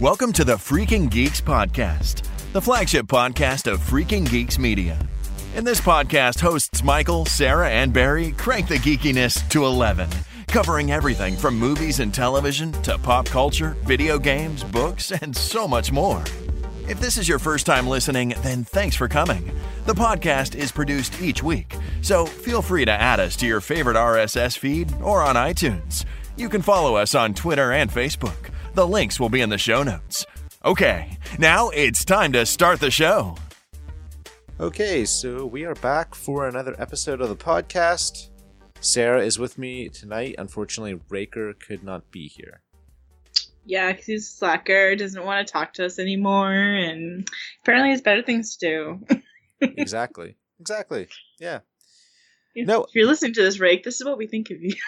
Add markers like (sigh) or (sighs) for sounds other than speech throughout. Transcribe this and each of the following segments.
Welcome to the Freaking Geeks Podcast, the flagship podcast of Freaking Geeks Media. In this podcast, hosts Michael, Sarah, and Barry crank the geekiness to 11, covering everything from movies and television to pop culture, video games, books, and so much more. If this is your first time listening, then thanks for coming. The podcast is produced each week, so feel free to add us to your favorite RSS feed or on iTunes. You can follow us on Twitter and Facebook. The links will be in the show notes. Okay, now it's time to start the show. Okay, so we are back for another episode of the podcast. Sarah is with me tonight. Unfortunately, Raker could not be here. Yeah, 'cause he's a slacker, doesn't want to talk to us anymore, and apparently has better things to do. (laughs) exactly. Exactly. Yeah. If- No. If you're listening to this, Rake, this is what we think of you. (laughs)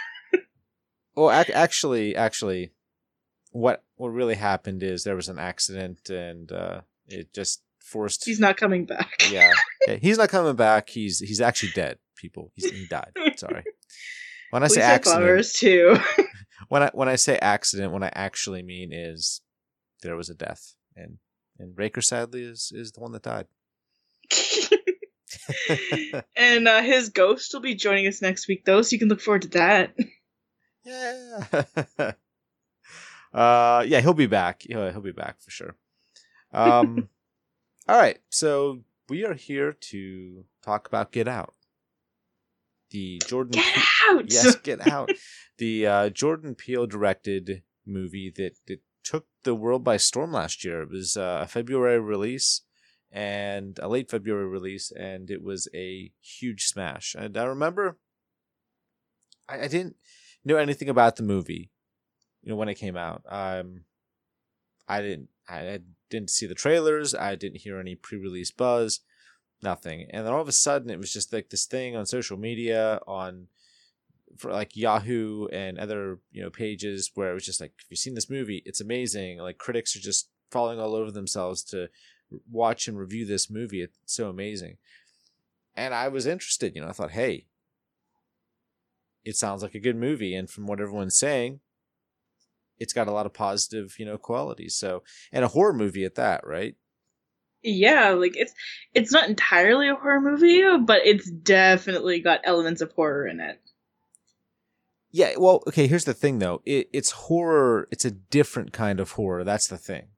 Well, ac- actually, actually, what what really happened is there was an accident, and uh, it just forced. He's not coming back. yeah. (laughs) he's not coming back. He's he's actually dead. People, he's, he died. Sorry. (laughs) When I say accident, too. (laughs) when I when I say accident, what I actually mean is there was a death, and and Raker sadly is is the one that died. and uh, his ghost will be joining us next week, though, so you can look forward to that. yeah. Uh, yeah, he'll be back. He'll, he'll be back for sure. Um, (laughs) all right, so we are here to talk about Get Out, the Jordan. Get Pe- out! yes, Get Out, (laughs) the uh, Jordan Peele directed movie that, that took the world by storm last year. It was uh, a February release and a late February release, and it was a huge smash. And I remember I, I didn't know anything about the movie, you know, when it came out. Um, I didn't, I, didn't see the trailers. I didn't hear any pre-release buzz, nothing. And then all of a sudden, it was just like this thing on social media, on for like Yahoo and other you know pages where it was just like, if you've seen this movie, it's amazing. Like critics are just falling all over themselves to watch and review this movie. It's so amazing. And I was interested, you know, I thought, hey, it sounds like a good movie. And from what everyone's saying, it's got a lot of positive, you know, qualities. So, and a horror movie at that, right? Yeah, like it's it's not entirely a horror movie, but it's definitely got elements of horror in it. Yeah. Well, okay. Here's the thing, though. It, it's horror. It's a different kind of horror. That's the thing.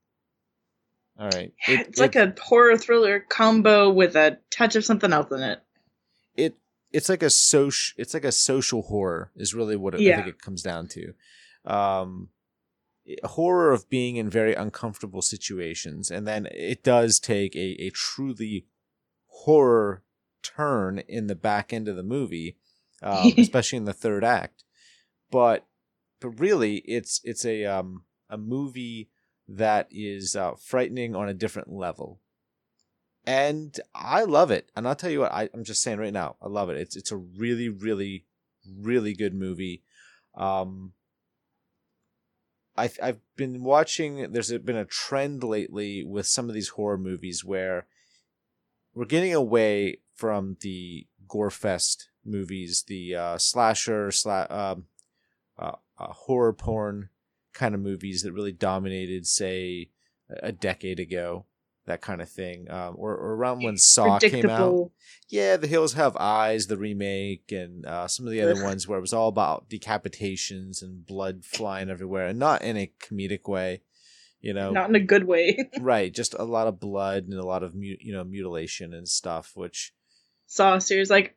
All right. It- it's like a horror thriller combo with a touch of something else in it. it it's like a social it's like a social horror is really what it, I think it comes down to. Um, horror of being in very uncomfortable situations, and then it does take a, a truly horror turn in the back end of the movie, um, (laughs) especially in the third act. But but really, it's it's a um a movie that is uh, frightening on a different level and I love it. And I'll tell you what, I, I'm just saying right now, I love it. It's it's a really, really, really good movie. Um, I I've been watching. There's been a trend lately with some of these horror movies where we're getting away from the gore fest movies, the uh, slasher, sla- um, uh, uh, horror porn kind of movies that really dominated, say, a a decade ago that kind of thing, um, or, or around when Saw came out. Yeah, The Hills Have Eyes, the remake, and uh, some of the other Ugh. ones where it was all about decapitations and blood flying everywhere, and not in a comedic way, you know. Not in a good way. (laughs) right, just a lot of blood and a lot of mu- you know mutilation and stuff, which Saw series, like,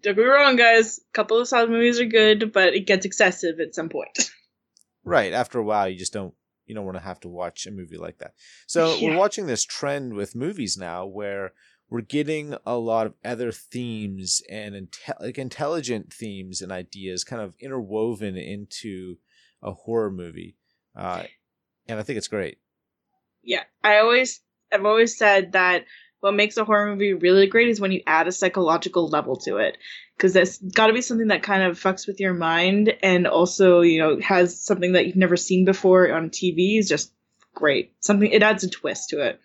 don't be wrong, guys. A couple of Saw movies are good, but it gets excessive at some point. (laughs) right after a while you just don't you don't want to have to watch a movie like that. So (laughs) Yeah. we're watching this trend with movies now where we're getting a lot of other themes and inte- like intelligent themes and ideas kind of interwoven into a horror movie, uh, and I think it's great. yeah, I always, I've always said that what makes a horror movie really great is when you add a psychological level to it, because that's got to be something that kind of fucks with your mind, and also you know has something that you've never seen before on TV is just great. Something it adds a twist to it.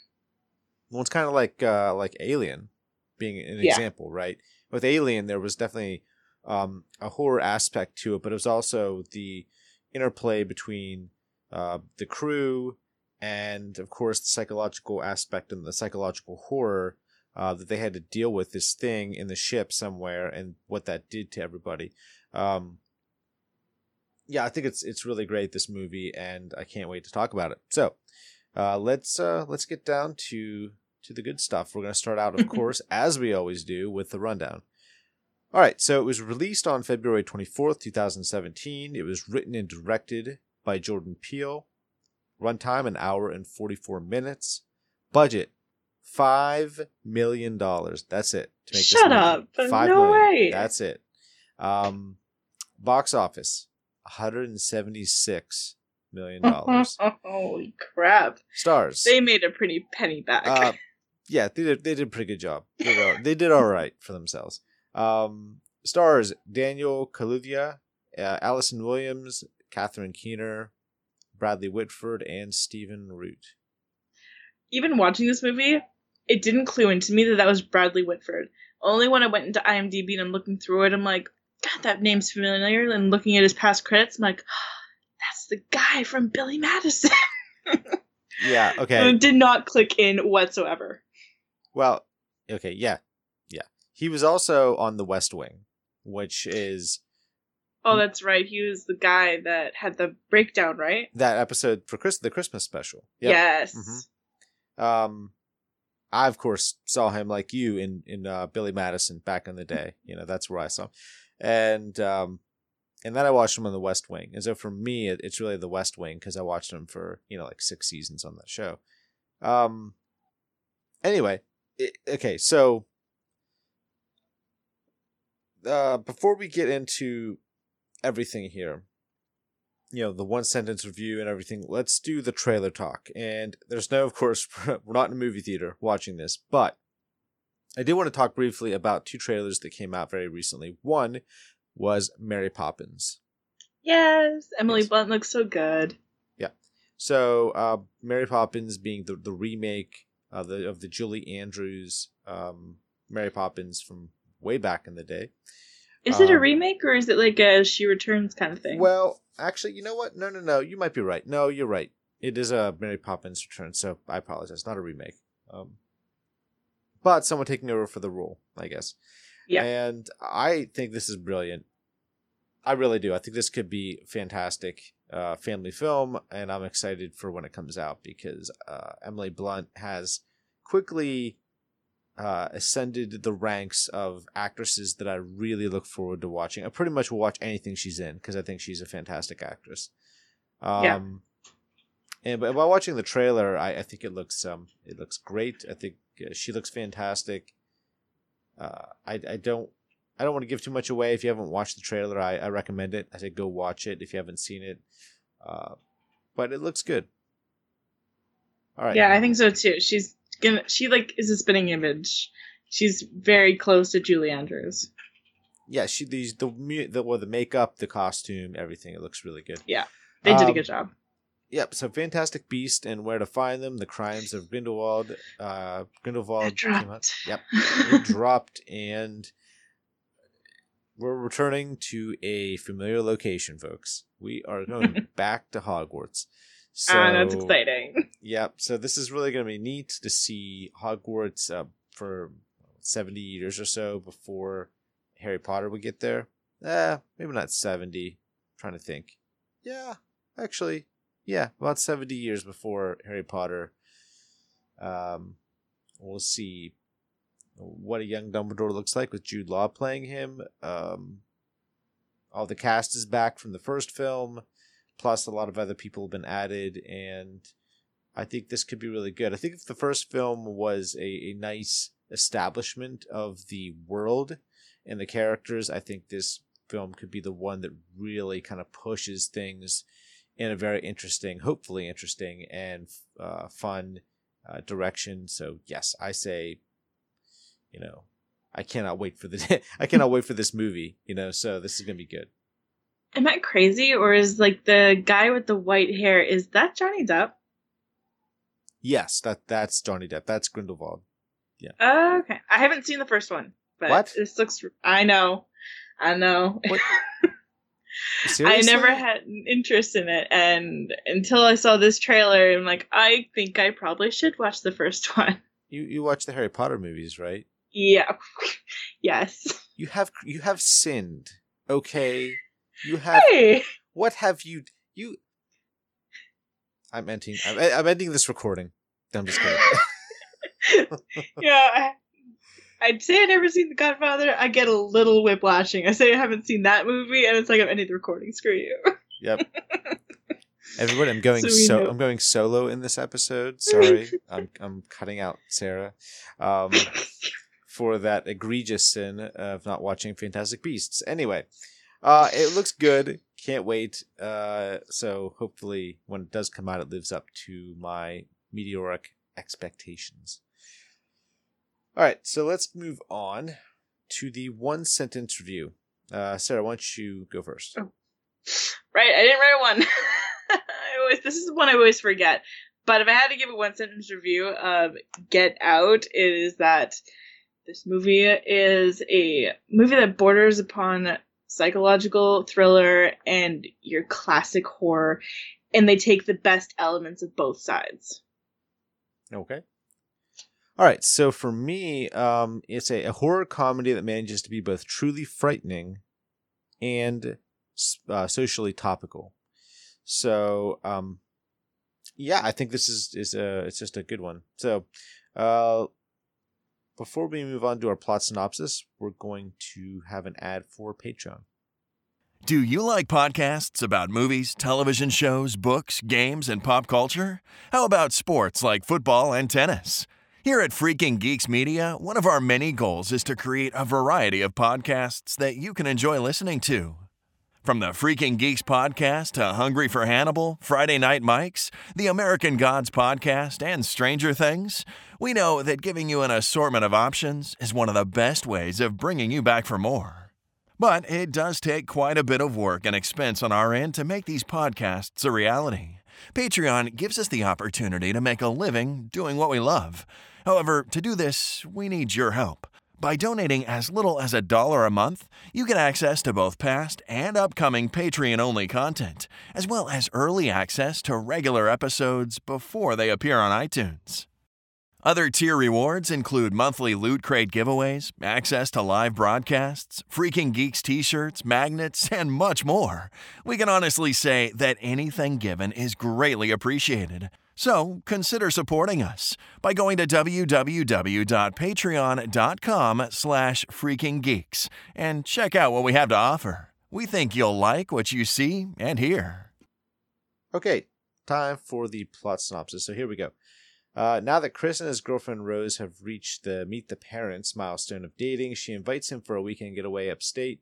Well, it's kind of like uh, like Alien, being an Yeah. example, right? With Alien, there was definitely um, a horror aspect to it, but it was also the interplay between uh, the crew and of course the psychological aspect and the psychological horror uh, that they had to deal with this thing in the ship somewhere and what that did to everybody. Um, yeah, I think it's it's really great this movie, and I can't wait to talk about it. So, uh, let's uh, let's get down to to the good stuff. We're going to start out, of (laughs) course, as we always do, with the rundown. All right, so it was released on February 24th, 2017. It was written and directed by Jordan Peele. Runtime an hour and 44 minutes. Budget five million dollars. That's it. To make Shut up! Five no million. way. That's it. Um, box office 176 million dollars. (laughs) Holy crap! Stars. They made a pretty penny back. Uh, (laughs) yeah, they did. They did a pretty good job. They did, all, they did all right for themselves. Um, stars Daniel Kaluuya, uh, Allison Williams, Catherine Keener, Bradley Whitford, and Stephen Root. Even watching this movie, it didn't clue into me that that was Bradley Whitford. Only when I went into IMDb and I'm looking through it, I'm like, God, that name's familiar. And looking at his past credits, I'm like, oh, that's the guy from Billy Madison. (laughs) yeah. Okay. And it did not click in whatsoever. Well, okay, yeah, yeah. He was also on The West Wing, which is. Oh, that's right. He was the guy that had the breakdown, right? That episode for Chris, the Christmas special. Yep. Yes. Mm-hmm. Um, I of course saw him like you in in uh, Billy Madison back in the day. (laughs) You know, that's where I saw him, and um, and then I watched him on The West Wing. And so for me, it, it's really The West Wing because I watched him for you know like six seasons on that show. Um. Anyway, it, okay, so uh, before we get into everything here, you know, the one sentence review and everything, let's do the trailer talk. And there's no, of course, (laughs) we're not in a movie theater watching this, but I did want to talk briefly about two trailers that came out very recently. One was Mary Poppins. Yes, Emily yes. Blunt looks so good. Yeah. So, uh, Mary Poppins being the, the remake uh, the, of the Julie Andrews um, Mary Poppins from way back in the day. Is um, it a um, remake or is it like a She Returns kind of thing? Well, actually, you know what? No, no, no. You might be right. No, you're right. It is a Mary Poppins Return, so I apologize. Not a remake. Um, but someone taking over for the role, I guess. Yeah. And I think this is brilliant. I really do. I think this could be fantastic uh, family film, and I'm excited for when it comes out because uh, Emily Blunt has quickly uh, ascended the ranks of actresses that I really look forward to watching. I pretty much will watch anything she's in because I think she's a fantastic actress. Um, yeah. And but while watching the trailer, I, I think it looks um it looks great. I think uh, she looks fantastic. Uh, I I don't I don't want to give too much away. If you haven't watched the trailer, I, I recommend it. I say go watch it if you haven't seen it. Uh, but it looks good. All right. Yeah, I think so too. She's gonna. She like is a spinning image. She's very close to Julie Andrews. Yeah, she these the the well, the makeup, the costume, everything. It looks really good. Yeah, they did um, a good job. Yep. So, Fantastic Beast and Where to Find Them: The Crimes of Grindelwald. Uh, Grindelwald. Dropped. Yep. (laughs) It dropped, and we're returning to a familiar location, folks. We are going (laughs) back to Hogwarts. So, ah, that's exciting. (laughs) Yep. So this is really going to be neat to see Hogwarts uh, for seventy years or so before Harry Potter would get there. Eh, maybe not seventy. I'm trying to think. Yeah, actually, yeah, about seventy years before Harry Potter. Um, we'll see what a young Dumbledore looks like with Jude Law playing him. Um, all the cast is back from the first film, plus a lot of other people have been added, and I think this could be really good. I think if the first film was a, a nice establishment of the world and the characters, I think this film could be the one that really kind of pushes things in a very interesting, hopefully interesting and uh, fun uh, direction. So yes, I say you know, I cannot wait for the (laughs) I cannot wait for this movie, you know, so this is gonna be good. Am I crazy or is like the guy with the white hair, is that Johnny Depp? Yes, that that's Johnny Depp. That's Grindelwald. Yeah. Uh, okay. I haven't seen the first one, but what? this looks I know. I know. (laughs) I never had an interest in it, and until I saw this trailer, I'm like, I think I probably should watch the first (laughs) one. You you watch the Harry Potter movies, right? Yeah. (laughs) yes. You have you have sinned. Okay. You have. Hey. What have you you? (laughs) I'm ending. I'm, I'm ending this recording. I'm just kidding. (laughs) yeah, I, I'd say I've never seen The Godfather. I get a little whiplashing. I say I haven't seen that movie, and it's like I'm ending the recording. Screw you. Yep. (laughs) Everybody, I'm going so, so I'm going solo in this episode. Sorry, I'm I'm cutting out Sarah, um, for that egregious sin of not watching Fantastic Beasts. Anyway, uh, it looks good. Can't wait. Uh, so hopefully, when it does come out, it lives up to my meteoric expectations. All right, so let's move on to the one sentence review. Uh, Sarah, why don't you go first? Oh. Right, I didn't write one. (laughs) I always this is one I always forget. But if I had to give a one sentence review of Get Out, it is that this movie is a movie that borders upon psychological thriller and your classic horror, and they take the best elements of both sides. Okay. All right, so for me, um, it's a, a, horror comedy that manages to be both truly frightening and uh, socially topical. So, um, yeah, I think this is is a it's just a good one. So, uh, before we move on to our plot synopsis, we're going to have an ad for Patreon. Do you like podcasts about movies, television shows, books, games, and pop culture? How about sports like football and tennis? Here at Freaking Geeks Media, one of our many goals is to create a variety of podcasts that you can enjoy listening to. From the Freaking Geeks podcast to Hungry for Hannibal, Friday Night Mics, the American Gods podcast, and Stranger Things, we know that giving you an assortment of options is one of the best ways of bringing you back for more. But it does take quite a bit of work and expense on our end to make these podcasts a reality. Patreon gives us the opportunity to make a living doing what we love. However, to do this, we need your help. By donating as little as a dollar a month, you get access to both past and upcoming Patreon only content, as well as early access to regular episodes before they appear on iTunes. Other tier rewards include monthly Loot Crate giveaways, access to live broadcasts, Freaking Geeks t shirts, magnets, and much more. We can honestly say that anything given is greatly appreciated. So consider supporting us by going to www.patreon.com slash freakinggeeks and check out what we have to offer. We think you'll like what you see and hear. Okay, time for the plot synopsis. So here we go. Uh, now that Chris and his girlfriend Rose have reached the meet the parents milestone of dating, she invites him for a weekend getaway upstate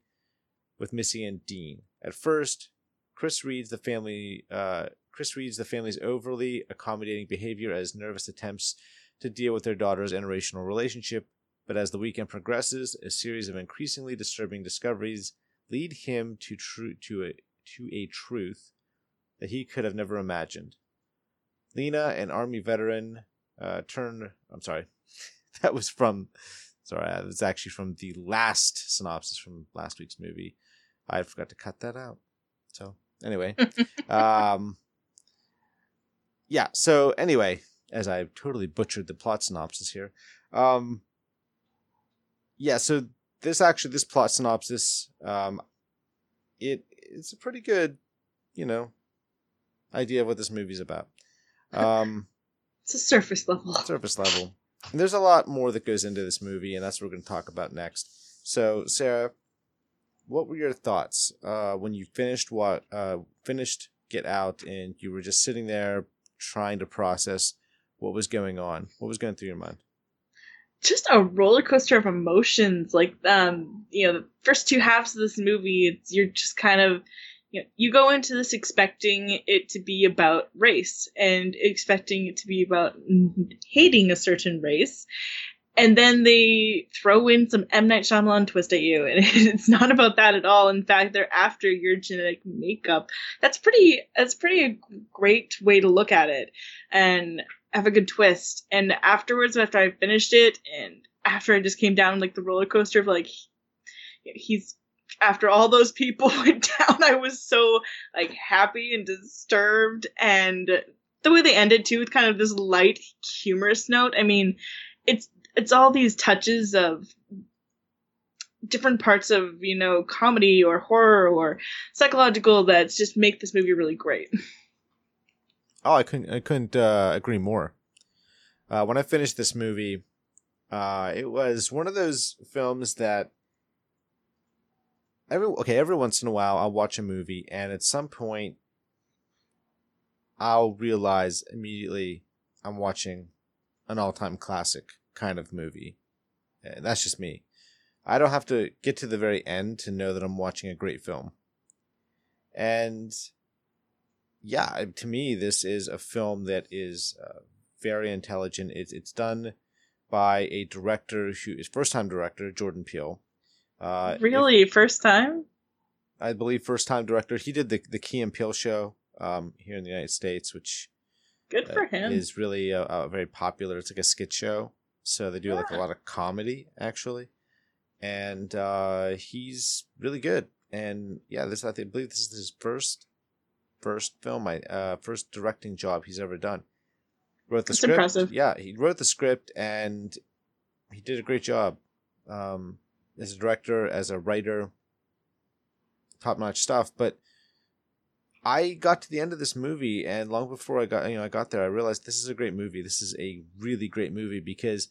with Missy and Dean. At first, Chris reads the family. Uh, Chris reads the family's overly accommodating behavior as nervous attempts to deal with their daughter's interracial relationship. But as the weekend progresses, a series of increasingly disturbing discoveries lead him to to a to a truth that he could have never imagined. Lena, an army veteran, uh, turn. I'm sorry, (laughs) that was from. Sorry, that was actually from the last synopsis from last week's movie. I forgot to cut that out. So anyway, (laughs) um, yeah. So anyway, as I totally butchered the plot synopsis here, um, yeah. So this actually, this plot synopsis, um, it it's a pretty good, you know, idea of what this movie's about. Um, it's a surface level. (laughs) Surface level. And there's a lot more that goes into this movie, and that's what we're going to talk about next. So, Sarah, what were your thoughts uh, when you finished what uh, finished Get Out, and you were just sitting there trying to process what was going on? What was going through your mind? Just a roller coaster of emotions. Like, um, you know, the first two halves of this movie, you're just kind of you, know, you go into this expecting it to be about race and expecting it to be about hating a certain race. And then they throw in some M. Night Shyamalan twist at you. (laughs) And it's not about that at all. In fact, they're after your genetic makeup. That's pretty, that's pretty a great way to look at it and have a good twist. And afterwards, after I finished it and after I just came down like the roller coaster of like, he's after all those people (laughs) went down, I was so like happy and disturbed and the way they ended too with kind of this light humorous note. I mean, it's it's all these touches of different parts of, you know, comedy or horror or psychological that just make this movie really great. (laughs) Oh, I couldn't I couldn't uh, agree more. Uh, when I finished this movie, uh, it was one of those films that every okay every once in a while I'll watch a movie and at some point I'll realize immediately I'm watching an all-time classic kind of movie. And that's just me. I don't have to get to the very end to know that I'm watching a great film. And yeah, to me, this is a film that is uh, very intelligent. It's it's done by a director who is first time director Jordan Peele. Uh, really, if, first time? I believe first time director. He did the the Key and Peele show um, here in the United States, which good uh, for him is really a, very popular. It's like a skit show, so they do yeah. like a lot of comedy actually, and uh, he's really good. And yeah, this I, think, I believe this is his first first film, I uh, first directing job he's ever done. Wrote the That's script. Impressive. Yeah, he wrote the script and he did a great job. Um, as a director, as a writer, top notch stuff. But I got to the end of this movie, and long before I got you know I got there, I realized this is a great movie. This is a really great movie because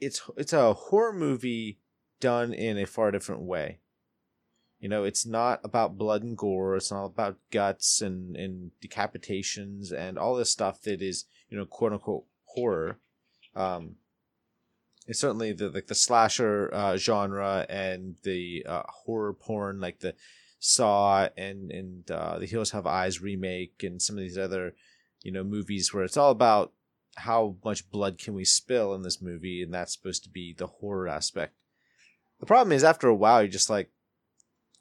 it's it's a horror movie done in a far different way. You know, it's not about blood and gore. It's not about guts and, and decapitations and all this stuff that is, you know, quote unquote horror. Um, certainly the like the slasher uh, genre and the uh, horror porn, like the Saw and and uh, the Hills Have Eyes remake and some of these other, you know, movies where it's all about how much blood can we spill in this movie, and that's supposed to be the horror aspect. The problem is, after a while, you're just like,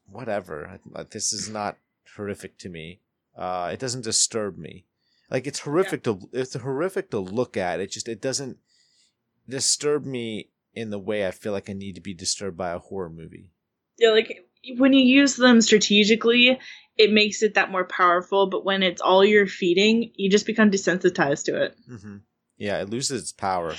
whatever. This is not horrific to me. Uh, it doesn't disturb me. Like it's horrific yeah. to it's horrific to look at. It just it doesn't disturb me in the way I feel like I need to be disturbed by a horror movie. Yeah, like when you use them strategically, it makes it that more powerful. But when it's all you're feeding, you just become desensitized to it. Mm-hmm. Yeah, it loses its power,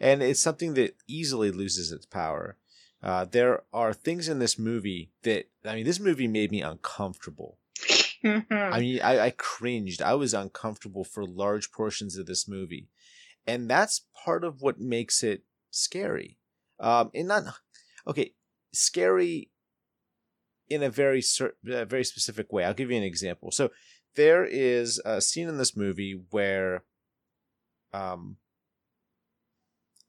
and it's something that easily loses its power. Uh, there are things in this movie that I mean, this movie made me uncomfortable. (laughs) I mean, I, I cringed. I was uncomfortable for large portions of this movie, and that's part of what makes it scary. Um, and not okay, scary in a very a very specific way. I'll give you an example. So there is a scene in this movie where, um,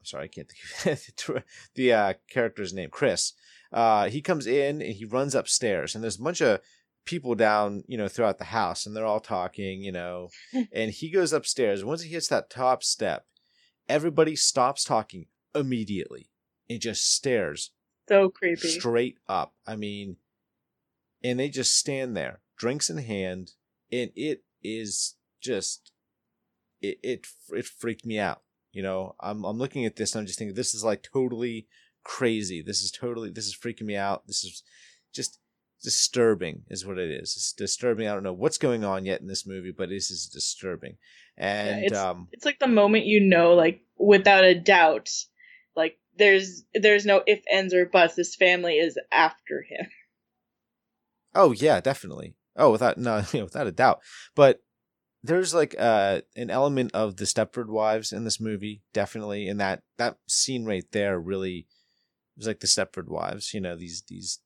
sorry, I can't think of (laughs) the uh, character's name, Chris. Uh, he comes in and he runs upstairs, and there's a bunch of people down, you know, throughout the house, and they're all talking, you know, (laughs) and he goes upstairs. Once he hits that top step, everybody stops talking immediately and just stares. So creepy. Straight up. I mean, and they just stand there, drinks in hand, and it is just it it it freaked me out. You know, I'm I'm looking at this and I'm just thinking this is like totally crazy. This is totally this is freaking me out. This is just disturbing is what it is. It's disturbing. I don't know what's going on yet in this movie, but this is disturbing. And yeah, it's, um it's like the moment you know, like without a doubt, like there's there's no if ends or buts. This family is after him. (laughs) Oh yeah, definitely. Oh, without no, (laughs) without a doubt. But there's like uh, an element of the Stepford Wives in this movie, definitely. And that that scene right there really was like the Stepford Wives. You know, these these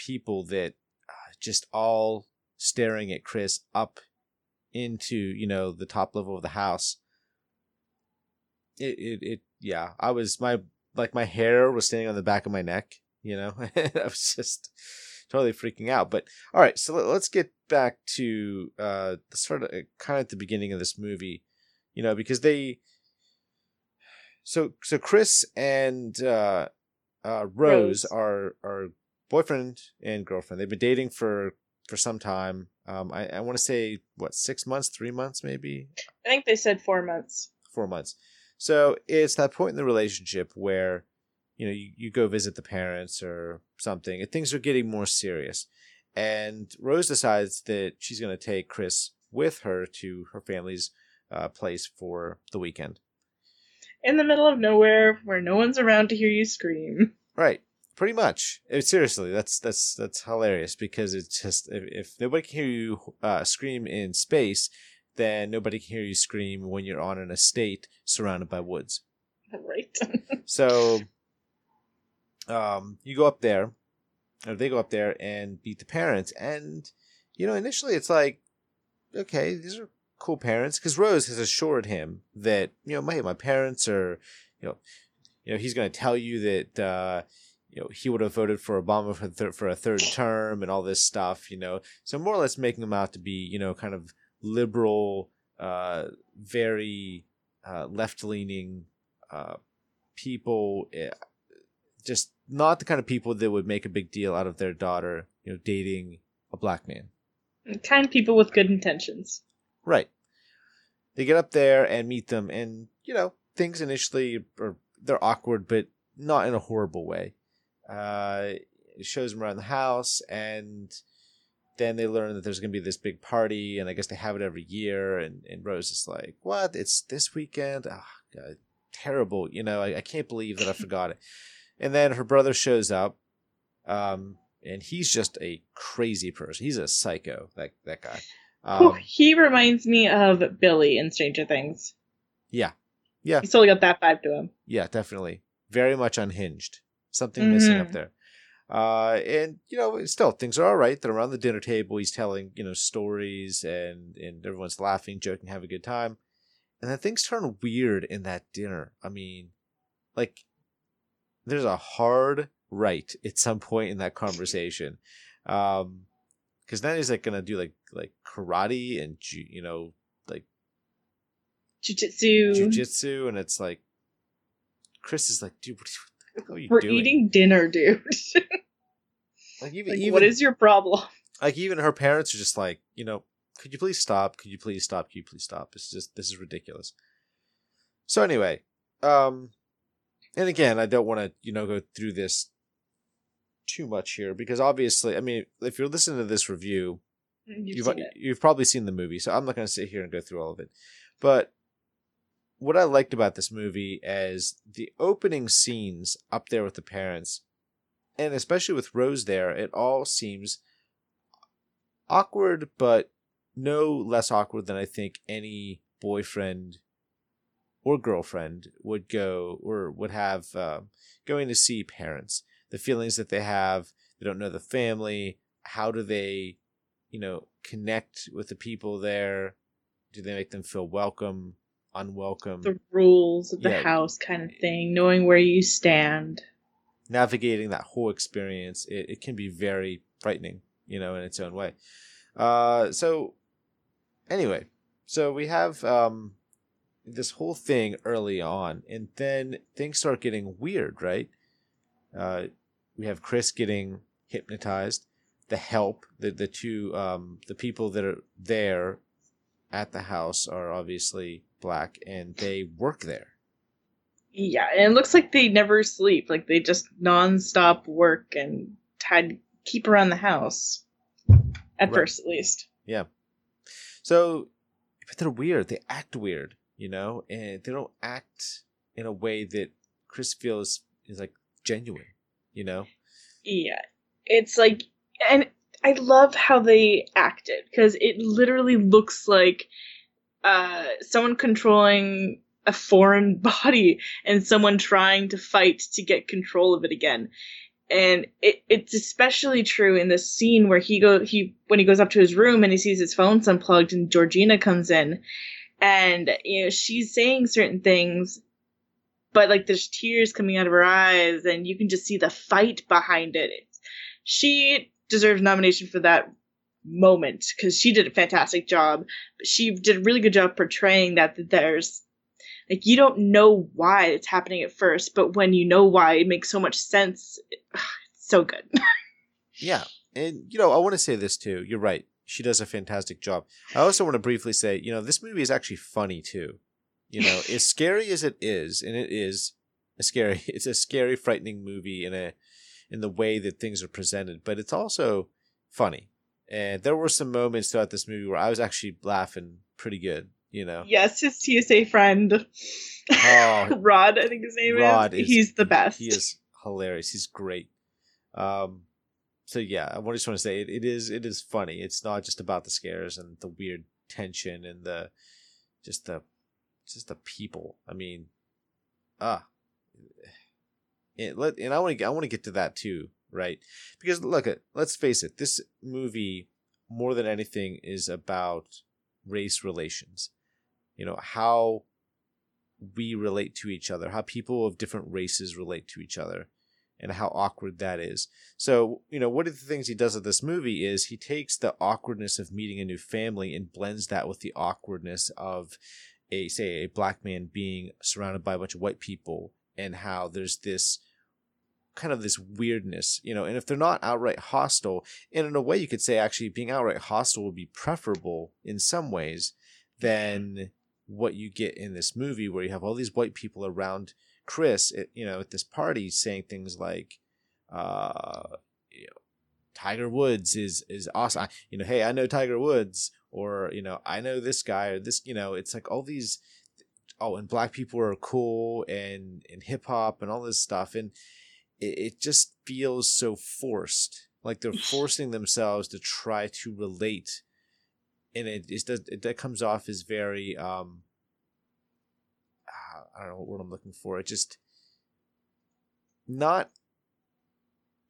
people that uh, just all staring at Chris up into you know the top level of the house. It it it yeah, I was my like my hair was standing on the back of my neck. You know, (laughs) I was just totally freaking out. But all right, so let's get back to uh, the sort of uh, kind of at the beginning of this movie, you know, because they. So so Chris and uh, uh, Rose, Rose are are boyfriend and girlfriend. They've been dating for for some time. Um, I I want to say what six months, three months, maybe. I think they said four months. Four months. So it's that point in the relationship where you know you, you go visit the parents or something and things are getting more serious and rose decides that she's going to take chris with her to her family's uh, place for the weekend In the middle of nowhere where no one's around to hear you scream. right pretty much It- seriously that's that's that's hilarious because it's just if, if nobody can hear you uh, scream in space then nobody can hear you scream when you're on an estate surrounded by woods (laughs) Right. (laughs) So um you go up there or they go up there and beat the parents and you know initially it's like okay these are cool parents because rose has assured him that you know my, my parents are you know you know he's going to tell you that uh you know he would have voted for obama for, thir- for a third term and all this stuff you know so more or less making them out to be you know kind of liberal uh very uh left-leaning uh people eh, just not the kind of people that would make a big deal out of their daughter you know dating a black man kind people with good intentions. Right. They get up there and meet them, and you know things initially are they're awkward, but not in a horrible way. Uh, it shows them around the house, and then they learn that there's going to be this big party, and I guess they have it every year. And, and Rose is like, "What? It's this weekend? Oh, God, terrible! You know, I, I can't believe that I (laughs) forgot it." And then her brother shows up, um, and he's just a crazy person. He's a psycho. That that guy. Um, he reminds me of Billy in Stranger Things. yeah, yeah, He's still got that vibe to him. yeah, definitely. Very much unhinged. Something missing up Mhm. there. Uh, and you know, still things are all right. They're around the dinner table. He's telling you know stories, and and everyone's laughing, joking, having a good time. And then things turn weird in that dinner. I mean, like there's a hard right at some point in that conversation. Um, because then he's like gonna do like like karate and ju- you know like Jiu-jitsu. jujitsu, and it's like Chris is like, dude, what are you We're doing? eating dinner, dude. (laughs) like even like, even what is your problem? like even her parents are just like, you know, could you please stop? Could you please stop? Could you please stop? This is just this is ridiculous. So anyway, um, and again, I don't want to you know go through this too much here because obviously, I mean, if you're listening to this review, You've, you've seen it. you've probably seen the movie, so I'm not going to sit here and go through all of it. But what I liked about this movie is the opening scenes up there with the parents, and especially with Rose there, it all seems awkward, but no less awkward than I think any boyfriend or girlfriend would go or would have uh, going to see parents. The feelings that they have, they don't know the family. How do they, you know, connect with the people there? Do they make them feel welcome, unwelcome? The rules of the Yeah. house kind of thing, knowing where you stand. navigating that whole experience, it, it can be very frightening, you know, in its own way. Uh, so, anyway, so we have um, this whole thing early on, and then things start getting weird, right? Uh, we have Chris getting hypnotized. The help, the the two um, the people that are there at the house are obviously black, and they work there. Yeah, and it looks like they never sleep. Like they just nonstop work and to keep around the house. At Right. first, at least. Yeah. So, but they're weird. They act weird, you know, and they don't act in a way that Chris feels is like genuine, you know. Yeah. It's like, and I love how they acted because it literally looks like uh, someone controlling a foreign (laughs) body and someone trying to fight to get control of it again. And it, it's especially true in this scene where he go he when he goes up to his room and he sees his phone's unplugged and Georgina comes in and you know she's saying certain things but like there's tears coming out of her eyes and you can just see the fight behind it she deserves nomination for that moment because she did a fantastic job she did a really good job portraying that, that there's like you don't know why it's happening at first but when you know why it makes so much sense it's so good (laughs) Yeah, and you know, I want to say this too. You're right. She does a fantastic job. I also want to briefly say, you know, this movie is actually funny too. You know, as (laughs) scary as it is, and it is, a scary (laughs) it's a scary frightening movie in a in the way that things are presented but it's also funny and there were some moments throughout this movie where i was actually laughing pretty good you know? Yes, his TSA friend, Oh, (laughs) Rod, I think his name Rod is. is- He's the best. he is hilarious. He's great. Um so yeah i just want to say it, it is it is funny. It's not just about the scares and the weird tension and the just the just the people. I mean ah. It, let, and i want to i want to get to that too right because look at let's face it this movie more than anything is about race relations you know how we relate to each other, how people of different races relate to each other, and how awkward that is. So, you know, one of the things he does with this movie is he takes the awkwardness of meeting a new family and blends that with the awkwardness of a say a black man being surrounded by a bunch of white people and how there's this kind of this weirdness, you know, and if they're not outright hostile, and in a way you could say actually being outright hostile would be preferable in some ways than what you get in this movie where you have all these white people around Chris, at, you know, at this party saying things like, uh, you know, Tiger Woods is is awesome. I, you know, hey, I know Tiger Woods, or you know, I know this guy, or this. You know, it's like all these. Oh, and black people are cool, and and hip hop, and all this stuff, and it, it just feels so forced. Like they're forcing themselves to try to relate and it is that it, that comes off as very um ah, I don't know what word I'm looking for. It just not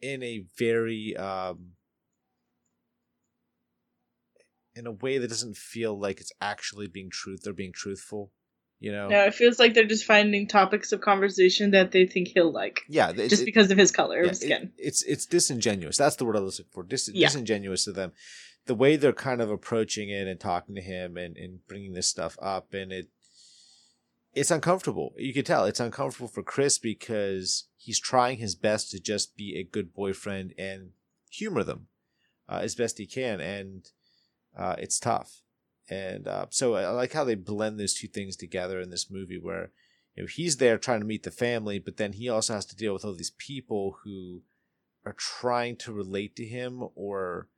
in a very um in a way that doesn't feel like it's actually being truth they're being truthful you know No, it feels like they're just finding topics of conversation that they think he'll like, yeah just it- because of his color yeah, of skin. it- it's it's disingenuous. That's the word I was looking for. Dis- Yeah. Disingenuous to them. The way they're kind of approaching it and talking to him and, and bringing this stuff up, and it it's uncomfortable. You can tell it's uncomfortable for Chris because he's trying his best to just be a good boyfriend and humor them uh, as best he can, and uh, it's tough. And uh, so I like how they blend those two things together in this movie, where you know he's there trying to meet the family, but then he also has to deal with all these people who are trying to relate to him or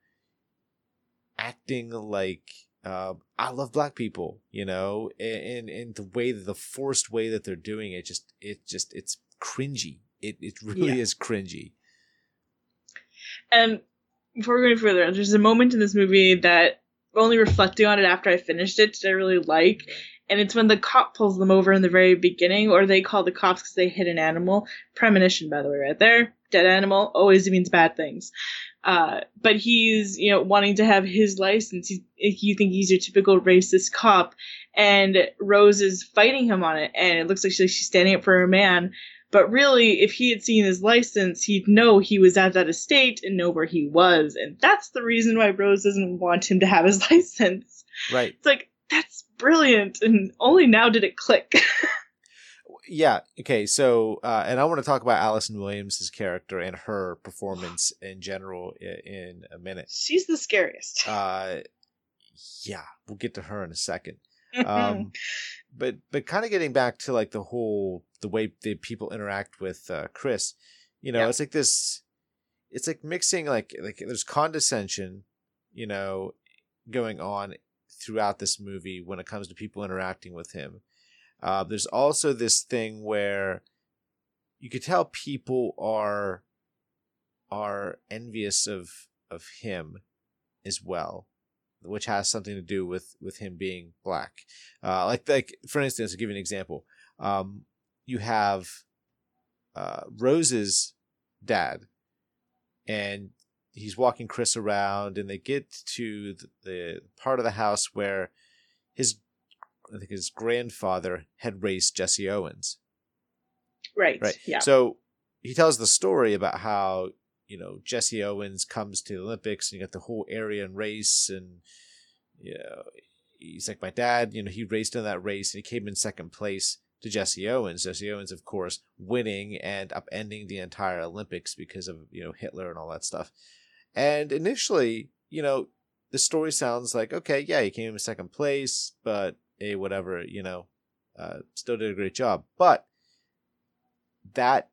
acting like uh, I love black people, you know, and and the way that the forced way that they're doing it, just it just it's cringy. It it really Yeah. is cringy. And before we go any further, there's a moment in this movie that only reflecting on it after I finished it did I really like. And it's when the cop pulls them over in the very beginning, or they call the cops because they hit an animal. Premonition, by the way, right there. Dead animal always means bad things. Uh, but he's, you know, wanting to have his license. He, you think he's your typical racist cop, and Rose is fighting him on it, and it looks like she- she's standing up for her man. But really, if he had seen his license, he'd know he was at that estate and know where he was. And that's the reason why Rose doesn't want him to have his (laughs) license. Right. It's like, that's brilliant. And only now did it click. (laughs) Yeah. Okay. So, uh, and I want to talk about Allison Williams' character and her performance (gasps) in general i- in a minute. She's the scariest. Uh, yeah, we'll get to her in a second. (laughs) um but but kind of getting back to like the whole the way the people interact with uh chris you know Yeah. it's like this it's like mixing like like there's condescension you know going on throughout this movie when it comes to people interacting with him uh there's also this thing where you could tell people are are envious of of him as well which has something to do with with him being black. Uh, like like for instance, to give you an example, um, you have uh, Rose's dad, and he's walking Chris around, and they get to the, the part of the house where his I think his grandfather had raised Jesse Owens. right. Right. Yeah. So he tells the story about how you know Jesse Owens comes to the Olympics and you got the whole area and race and you know he's like my dad. You know he raced in that race and he came in second place to Jesse Owens. Jesse Owens, of course, winning and upending the entire Olympics because of you know Hitler and all that stuff. And initially, you know, the story sounds like okay, yeah, he came in second place, but hey, whatever, you know, uh, still did a great job. But that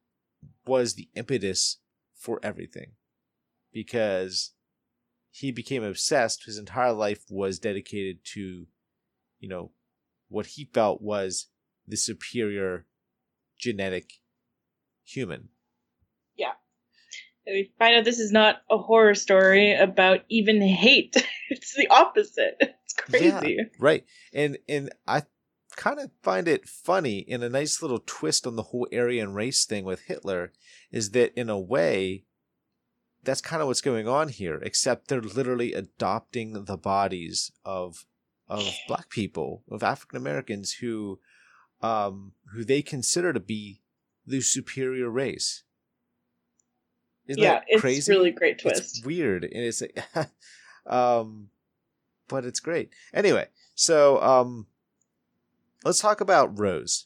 was the impetus for everything because he became obsessed. His entire life was dedicated to, you know, what he felt was the superior genetic human. Yeah. We find out this is not a horror story about even hate. (laughs) it's the opposite. It's crazy. Yeah, right. And and I kind of find it funny in a nice little twist on the whole Aryan race thing with Hitler is that in a way that's kind of what's going on here except they're literally adopting the bodies of of black people of African Americans who um who they consider to be the superior race Isn't yeah, it's crazy? really great twist. It's weird, and it's (laughs) um, but it's great. Anyway, so um, let's talk about Rose.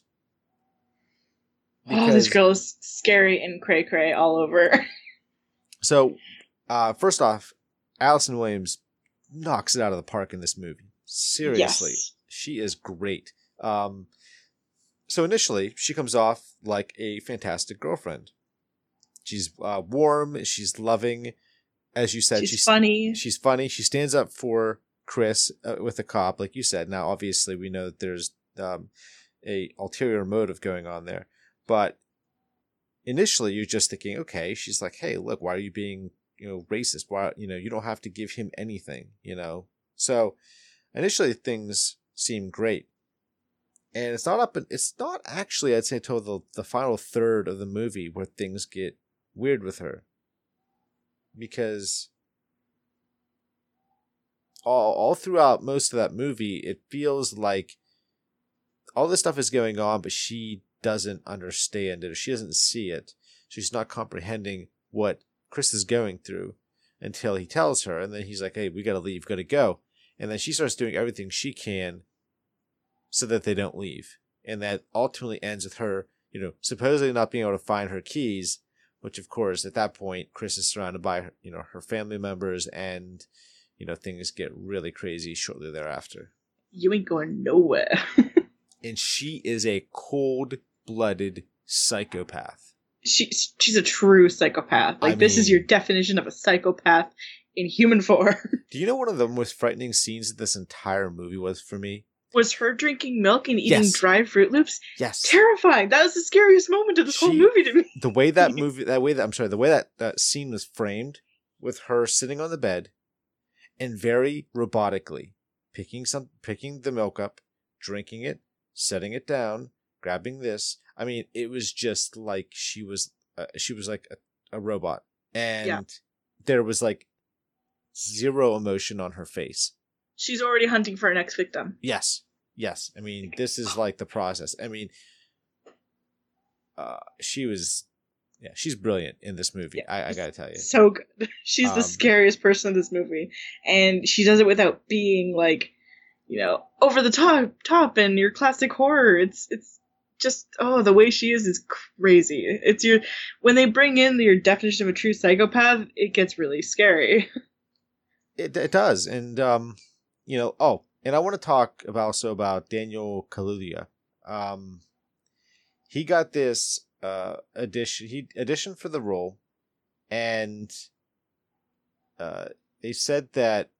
Because, oh, this girl is scary and cray cray all over. (laughs) so, uh, first off, Allison Williams knocks it out of the park in this movie. Seriously, yes. she is great. Um, so initially, she comes off like a fantastic girlfriend. She's uh, warm. She's loving. As you said, she's, she's funny. She's funny. She stands up for Chris uh, with a cop, like you said. Now, obviously, we know that there's um, a ulterior motive going on there. But initially, you're just thinking, okay, she's like, hey, look, why are you being, you know, racist? Why, you know, you don't have to give him anything, you know. So initially, things seem great, and it's not up. It's not actually, I'd say, until the the final third of the movie where things get weird with her, because all all throughout most of that movie, it feels like all this stuff is going on, but she doesn't understand it she doesn't see it. She's not comprehending what Chris is going through until he tells her. And then he's like, hey, we got to leave, got to go. And then she starts doing everything she can so that they don't leave. And that ultimately ends with her, you know, supposedly not being able to find her keys, which of course at that point Chris is surrounded by, you know, her family members and, you know, things get really crazy shortly thereafter. You ain't going nowhere. (laughs) and she is a cold blooded psychopath. She, she's a true psychopath. Like, I this mean, is your definition of a psychopath in human form. (laughs) Do you know one of the most frightening scenes of this entire movie was for me? Was her drinking milk and eating yes. dry Froot Loops? Yes. Terrifying. That was the scariest moment of this she, whole movie to me. (laughs) The way that (laughs) movie, that way that, I'm sorry, the way that, that scene was framed with her sitting on the bed and very robotically picking some, picking the milk up, drinking it, setting it down, grabbing this. I mean, it was just like she was uh, she was like a, a robot, and yeah. there was like zero emotion on her face. She's already hunting for an next victim. Yes, yes. I mean, this is like the process. I mean, uh, she was yeah, she's brilliant in this movie. Yeah, I, I, gotta tell you, so good. (laughs) She's um, the scariest person in this movie, and she does it without being like you know, over the top, top, and your classic horror. It's it's just oh, the way she is is crazy. It's your when they bring in your definition of a true psychopath, it gets really scary. (laughs) It it does, and um, you know, oh, and I want to talk about also about Daniel Kaluuya. Um, he got this uh addition he addition for the role, and uh, they said that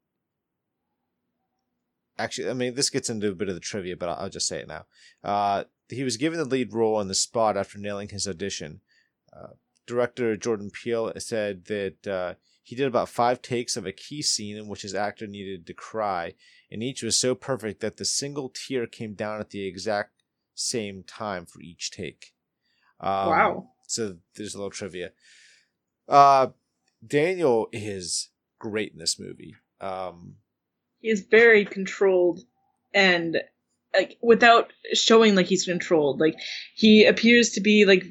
actually, I mean, this gets into a bit of the trivia, but I'll, just say it now. Uh, he was given the lead role on the spot after nailing his audition. Uh, director Jordan Peele said that uh, he did about five takes of a key scene in which his actor needed to cry, and each was so perfect that the single tear came down at the exact same time for each take. Um, wow. So there's a little trivia. Uh, Daniel is great in this movie. Um, he is very controlled and like without showing like he's controlled. Like he appears to be like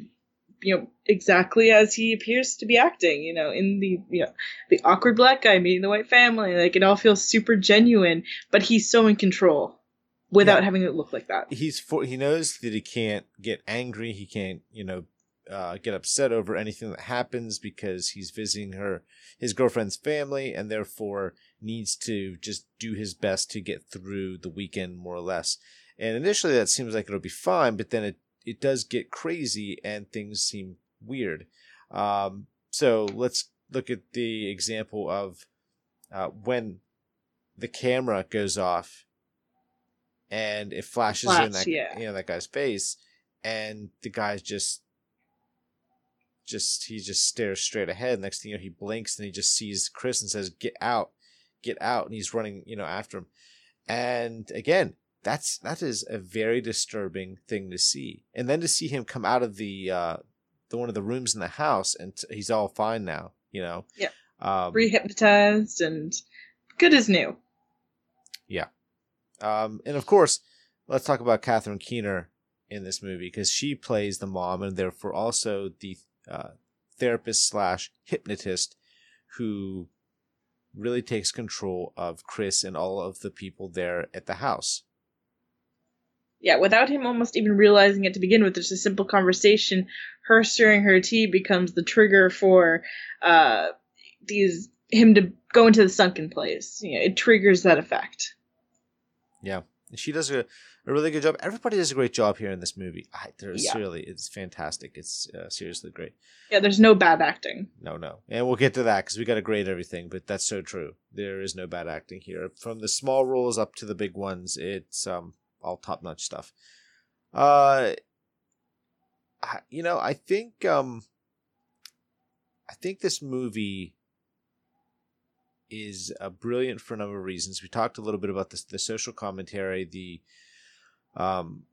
you know exactly as he appears to be acting you know in the you know the awkward black guy meeting the white family. Like it all feels super genuine but he's so in control without yeah. having it look like that. He's for he knows that he can't get angry. He can't you know uh, get upset over anything that happens because he's visiting her his girlfriend's family and therefore needs to just do his best to get through the weekend more or less and initially that seems like it'll be fine but then it it does get crazy and things seem weird. Um, so let's look at the example of uh, when the camera goes off and it flashes Flash, in that yeah. you know that guy's face and the guy's just just he just stares straight ahead. Next thing you know he blinks and he just sees chris and says get out get out and he's running you know after him. And again that's that is a very disturbing thing to see. And then to see him come out of the uh the one of the rooms in the house and t- he's all fine now you know? Yeah. um Rehypnotized and good as new. Yeah, um, and of course, let's talk about Catherine Keener in this movie because she plays the mom and therefore also the uh, therapist slash hypnotist who really takes control of Chris and all of the people there at the house. Yeah, without him almost even realizing it to begin with, just a simple conversation, her stirring her tea becomes the trigger for uh, these him to go into the sunken place. You know, it triggers that effect. Yeah, she does a, a really good job. Everybody does a great job here in this movie. I, there's Yeah. really it's fantastic. It's uh, seriously great. Yeah, there's no bad acting. No, no. And we'll get to that because we got to grade everything, but that's so true. There is no bad acting here. From the small roles up to the big ones, it's um all top notch stuff. Uh, I, you know, I think um, I think this movie is uh, brilliant for a number of reasons. We talked a little bit about this, the social commentary, the um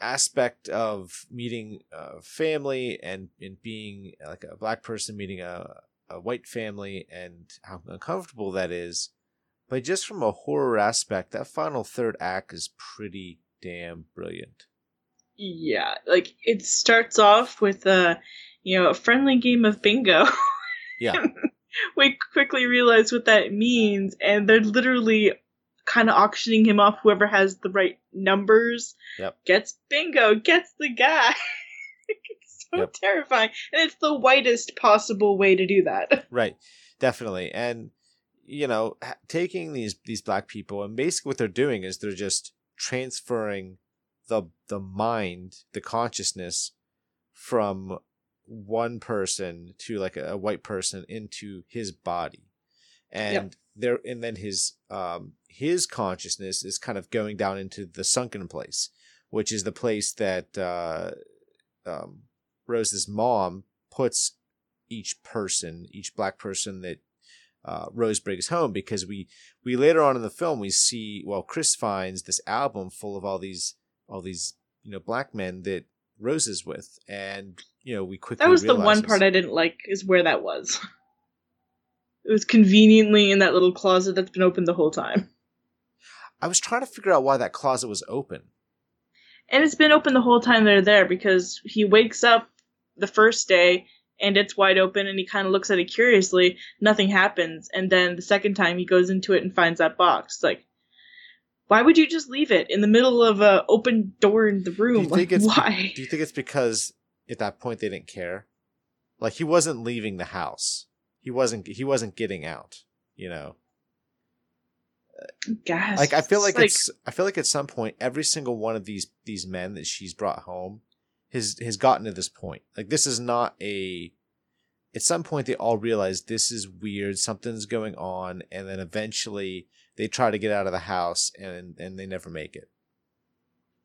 aspect of meeting a family and and being like a black person meeting a a white family and how uncomfortable that is. But just from a horror aspect, that final third act is pretty damn brilliant. Yeah, like it starts off with a you know a friendly game of bingo. Yeah. (laughs) we quickly realize what that means, and they're literally kind of auctioning him off. Whoever has the right numbers Yep. gets bingo, gets the guy. (laughs) it's so Yep. terrifying, and it's the whitest possible way to do that. (laughs) Right, definitely, and you know, taking these these black people and basically what they're doing is they're just transferring the the mind, the consciousness from one person to like a, a white person into his body, and there and then his um his consciousness is kind of going down into the sunken place, which is the place that uh, um, Rose's mom puts each person, each black person that uh, Rose brings home, because we we later on in the film we see well Chris finds this album full of all these all these you know black men that Rose is with, and you know we quickly That was the one part I didn't like, is where that was. It was conveniently in that little closet that's been open the whole time. I was trying to figure out why that closet was open. And it's been open the whole time they're there because he wakes up the first day and it's wide open and he kind of looks at it curiously. Nothing happens. And then the second time he goes into it and finds that box. It's like, why would you just leave it in the middle of a open door in the Do room? you Like, it's (laughs) why? Do you think it's because at that point they didn't care? Like he wasn't leaving the house. He wasn't. He wasn't getting out. You know. Gosh, like I feel like it's I feel like at some point every single one of these these men that she's brought home has has gotten to this point. Like this is not a at some point they all realize this is weird, something's going on, and then eventually they try to get out of the house and and they never make it.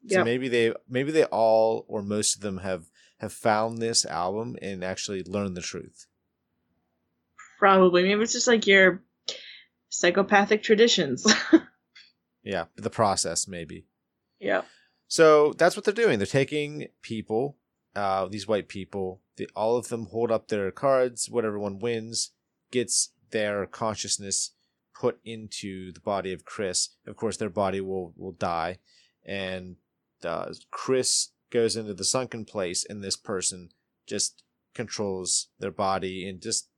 So maybe they maybe they all or most of them have have found this album and actually learned the truth. probably maybe it's just like your psychopathic traditions. (laughs) Yeah, the process maybe. yeah. So that's what they're doing. They're taking people, uh, these white people. They, all of them hold up their cards. Whatever one wins gets their consciousness put into the body of Chris. Of course, their body will will die, and uh, Chris goes into the sunken place, and this person just controls their body and just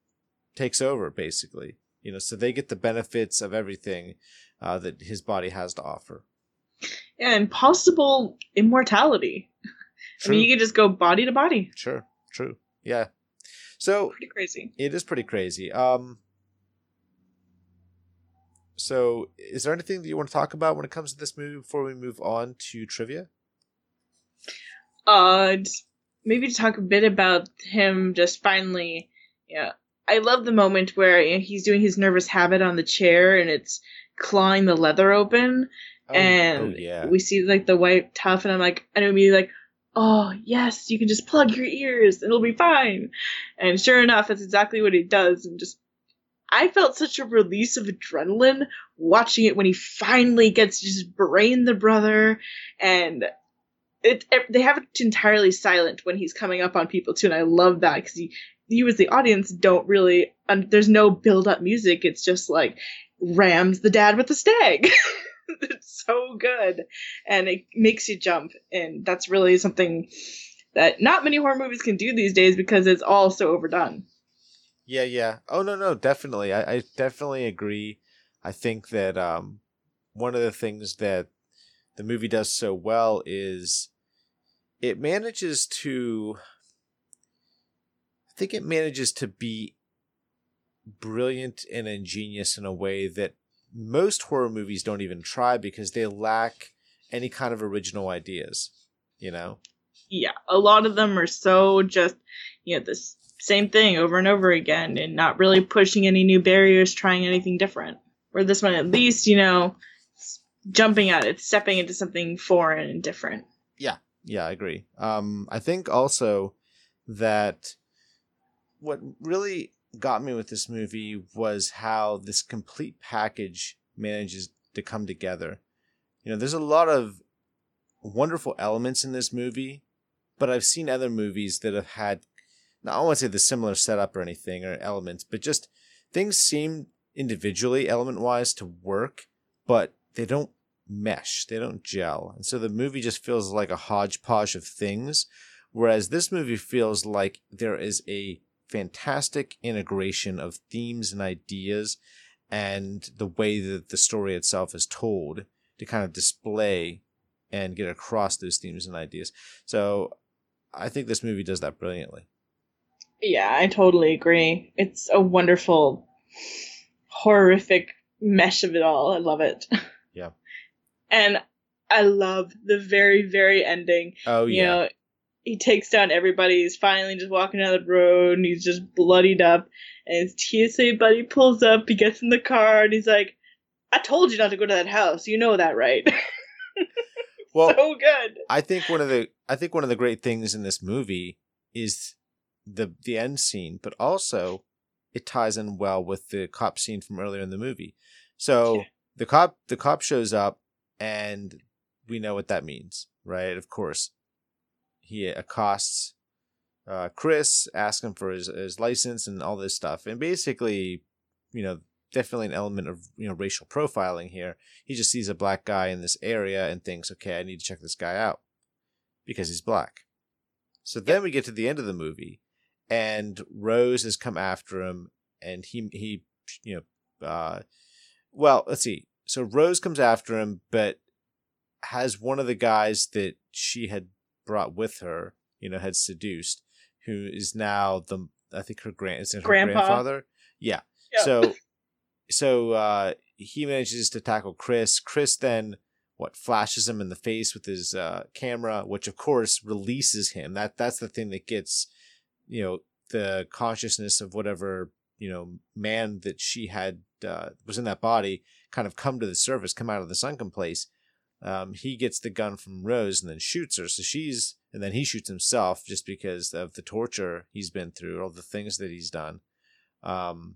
takes over, basically. You know, so they get the benefits of everything uh, that his body has to offer. Yeah, and possible immortality. I mean, you could just go body to body. Sure, true. Yeah. So Pretty crazy. it is pretty crazy. Um so is there anything that you want to talk about when it comes to this movie before we move on to trivia? Uh, maybe to talk a bit about him just finally, yeah. I love the moment where you know, he's doing his nervous habit on the chair and it's clawing the leather open, Oh, and oh, yeah. we see like the white tuff, and I'm like, and I'm like, oh yes, you can just plug your ears and it'll be fine. And sure enough, that's exactly what he does, and just. I felt such a release of adrenaline watching it when he finally gets to just brain the brother, and it, it they have it entirely silent when he's coming up on people too, and I love that because you as the audience don't really um, there's no build up music. It's just like rams the dad with the stag. (laughs) it's so good, and it makes you jump, and that's really something that not many horror movies can do these days because it's all so overdone. Yeah, yeah. Oh no, no, definitely. I, I definitely agree. I think that um, one of the things that the movie does so well is it manages to. I think it manages to be brilliant and ingenious in a way that most horror movies don't even try because they lack any kind of original ideas. You know. Yeah, a lot of them are so just you know this same thing over and over again and not really pushing any new barriers, trying anything different. Or this one, at least, you know, jumping at it, stepping into something foreign and different. Yeah, yeah, I agree. Um, I think also that what really got me with this movie was how this complete package manages to come together. You know, there's a lot of wonderful elements in this movie, but I've seen other movies that have had now, I to say the similar setup or anything or elements, but just things seem individually, element wise, to work, but they don't mesh, they don't gel. And so the movie just feels like a hodgepodge of things, whereas this movie feels like there is a fantastic integration of themes and ideas and the way that the story itself is told to kind of display and get across those themes and ideas. So I think this movie does that brilliantly. Yeah, I totally agree. It's a wonderful, horrific mesh of it all. I love it. (laughs) And I love the very, very ending. Oh yeah. You know, he takes down everybody. He's finally just walking down the road and he's just bloodied up. And his TSA buddy pulls up. He gets in the car and he's like, I told you not to go to that house. You know that, right? (laughs) well, so good. I think one of the I think one of the great things in this movie is the the end scene, but also it ties in well with the cop scene from earlier in the movie. So Yeah. the cop the cop shows up and we know what that means, right? Of course. He accosts uh, Chris, asks him for his, his license and all this stuff. And basically, you know, definitely an element of, you know, racial profiling here. He just sees a black guy in this area and thinks, okay, I need to check this guy out because he's black. So then we get to the end of the movie and Rose has come after him and he, he, you know, uh, well, let's see. So Rose comes after him, but has one of the guys that she had brought with her, you know, had seduced, who is now the I think her grand is her grandfather. Yeah. Yeah. So so uh he manages to tackle Chris. Chris then what flashes him in the face with his uh camera, which of course releases him. That that's the thing that gets you know the consciousness of whatever you know man that she had uh, was in that body kind of come to the surface, come out of the sunken place. Um, he gets the gun from Rose and then shoots her. So she's and then he shoots himself just because of the torture he's been through, all the things that he's done. Um,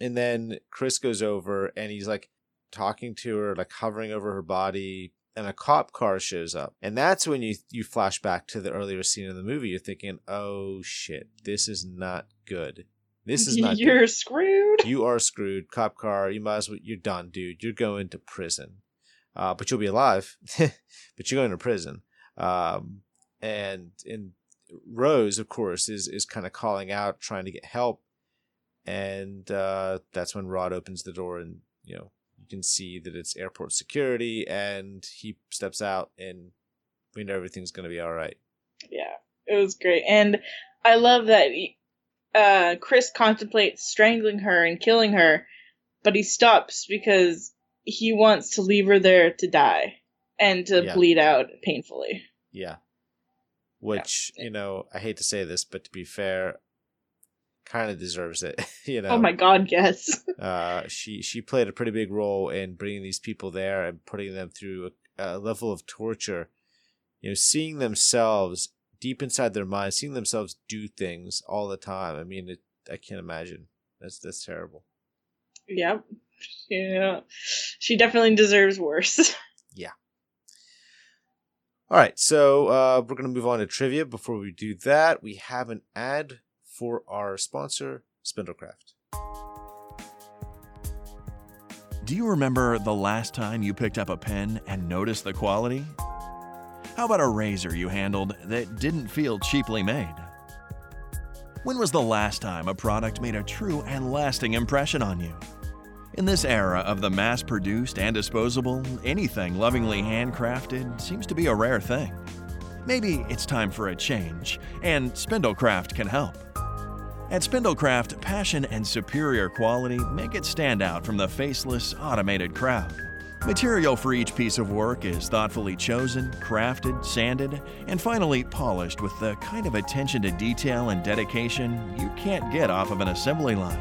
and then Chris goes over and he's like talking to her, like hovering over her body, and a cop car shows up. And that's when you you flash back to the earlier scene of the movie. You're thinking, "Oh shit, this is not good. This (laughs) is not You're good. screwed. You are screwed, cop car. You might as well. You're done, dude. You're going to prison. Uh, but you'll be alive. (laughs) but you're going to prison. Um, and and Rose, of course, is is kind of calling out, trying to get help. And uh, that's when Rod opens the door, and you know you can see that it's airport security, and he steps out, and we know everything's going to be all right. Yeah, it was great, and I love that uh, Chris contemplates strangling her and killing her, but he stops because he wants to leave her there to die and to Yeah. bleed out painfully. Yeah. which you know I hate to say this, but to be fair, kind of deserves it. (laughs) you know. Oh my god, yes. (laughs) uh, she she played a pretty big role in bringing these people there and putting them through a, a level of torture. You know, seeing themselves deep inside their minds, seeing themselves do things all the time. I mean, it, I can't imagine. That's that's terrible. Yep. Yeah. She definitely deserves worse. (laughs) yeah. All right, so uh, we're going to move on to trivia. Before we do that, we have an ad for our sponsor, Spindlecraft. Do you remember the last time you picked up a pen and noticed the quality? How about a razor you handled that didn't feel cheaply made? When was the last time a product made a true and lasting impression on you? In this era of the mass produced and disposable, anything lovingly handcrafted seems to be a rare thing. Maybe it's time for a change, and Spindlecraft can help. At Spindlecraft, passion and superior quality make it stand out from the faceless, automated crowd. Material for each piece of work is thoughtfully chosen, crafted, sanded, and finally polished with the kind of attention to detail and dedication you can't get off of an assembly line.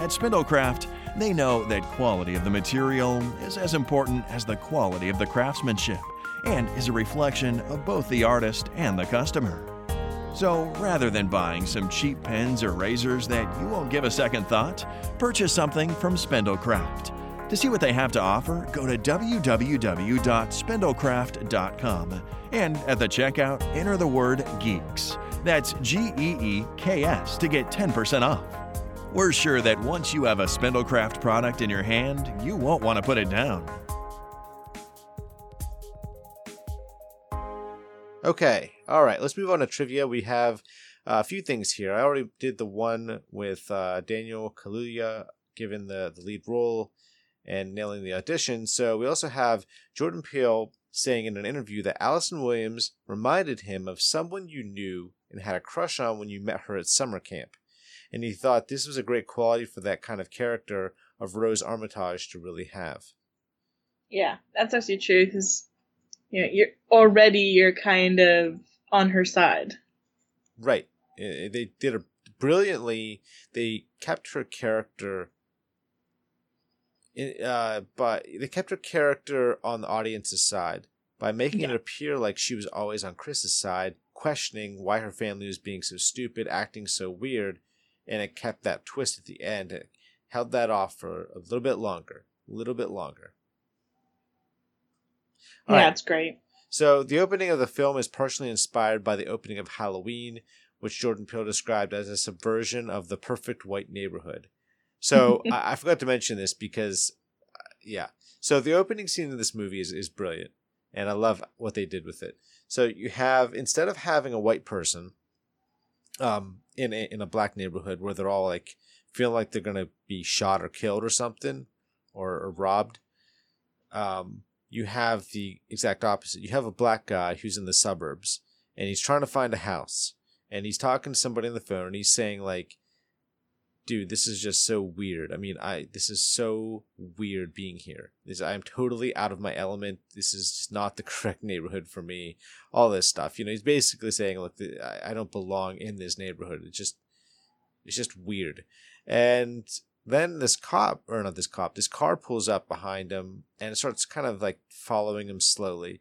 At Spindlecraft, they know that quality of the material is as important as the quality of the craftsmanship and is a reflection of both the artist and the customer. So rather than buying some cheap pens or razors that you won't give a second thought, purchase something from Spindlecraft. To see what they have to offer, go to www.spindlecraft.com and at the checkout, enter the word GEEKS. That's G E E K S to get 10% off. We're sure that once you have a Spindlecraft product in your hand, you won't want to put it down. Okay, all right, let's move on to trivia. We have uh, a few things here. I already did the one with uh, Daniel Kaluuya given the, the lead role and nailing the audition. So we also have Jordan Peele saying in an interview that Allison Williams reminded him of someone you knew and had a crush on when you met her at summer camp. And he thought this was a great quality for that kind of character of Rose Armitage to really have. Yeah, that's actually true because you know, you're already you're kind of on her side. Right. Eh, eh, they did a brilliantly. They kept her character. Uh, but they kept her character on the audience's side by making yeah. it appear like she was always on Chris's side, questioning why her family was being so stupid, acting so weird, and it kept that twist at the end. It held that off for a little bit longer, a little bit longer. All yeah, right. it's great. So the opening of the film is partially inspired by the opening of Halloween, which Jordan Peele described as a subversion of the perfect white neighborhood. So (laughs) I, I, forgot to mention this because, uh, yeah. So the opening scene of this movie is, is brilliant, and I love what they did with it. So you have instead of having a white person, um, in a, in a black neighborhood where they're all like feel like they're gonna be shot or killed or something, or, or robbed, um, you have the exact opposite. You have a black guy who's in the suburbs and he's trying to find a house and he's talking to somebody on the phone and he's saying like dude this is just so weird. I mean i this is so weird being here. This i'm totally out of my element. This is not the (laughs) correct neighborhood for me. All this stuff you know he's basically saying look i don't belong in this neighborhood. It's just it's just weird. And then this cop, or not this cop, this car pulls up behind him and it starts kind of like following him slowly.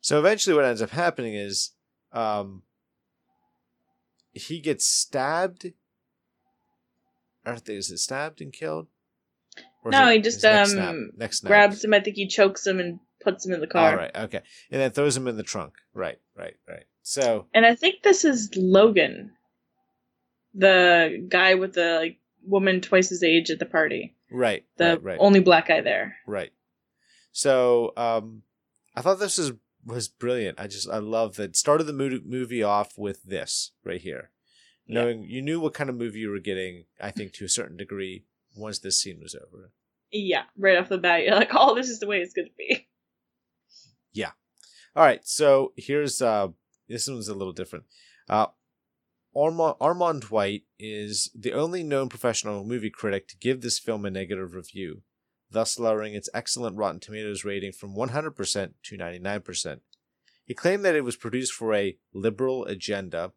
So eventually, what ends up happening is um, he gets stabbed. Or is it stabbed and killed? No, he just um snap, next grabs him. I think he chokes him and puts him in the car. All right, okay, and then throws him in the trunk. Right, right, right. So, and I think this is Logan, the guy with the like woman twice his age at the party. Right. The right, right. only black guy there. Right. So um, I thought this was was brilliant. I just I love that started the movie off with this right here, knowing yeah. you knew what kind of movie you were getting. I think to a certain degree once this scene was over. Yeah, right off the bat, you're like, "Oh, this is the way it's going to be." Yeah. All right. So here's uh, this one's a little different. Uh, Armand, Armond White is the only known professional movie critic to give this film a negative review, thus lowering its excellent Rotten Tomatoes rating from 100% to 99%. He claimed that it was produced for a liberal agenda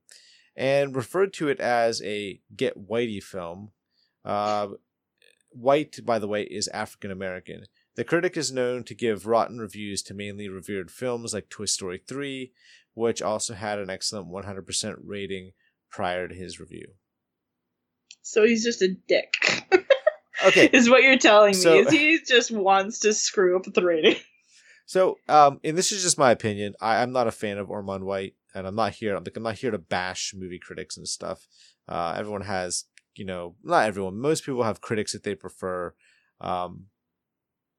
and referred to it as a get whitey film. Uh, white, by the way, is African American. The critic is known to give rotten reviews to mainly revered films like Toy Story 3, which also had an excellent 100% rating prior to his review. So he's just a dick. Okay. (laughs) is what you're telling me. Is he just wants to screw up the rating. So, um, and this is just my opinion. I, I'm not a fan of Armond White, and I'm not here. I'm like I'm not here to bash movie critics and stuff. Uh, everyone has, you know, not everyone. Most people have critics that they prefer. Um,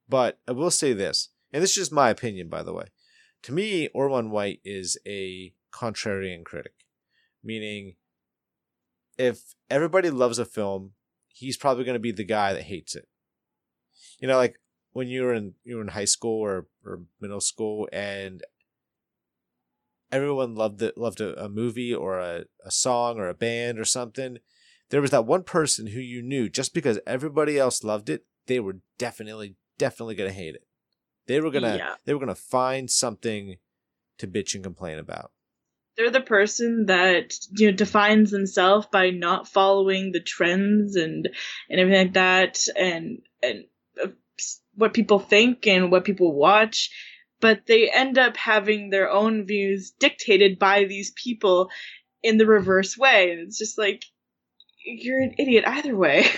but I will say this, and this is just my opinion, by the way. To me, Armond White is a contrarian critic, meaning if everybody loves a film, he's probably going to be the guy that hates it. You know, like when you were in you were in high school or, or middle school and everyone loved it loved a, a movie or a, a song or a band or something there was that one person who you knew just because everybody else loved it they were definitely definitely gonna hate it they were gonna Yeah. they were gonna find something to bitch and complain about They're the person that you know defines themselves by not following the trends and and everything like that, and and uh, what people think and what people watch. But they end up having their own views dictated by these people in the reverse way, and it's just like you're an idiot either way. (laughs)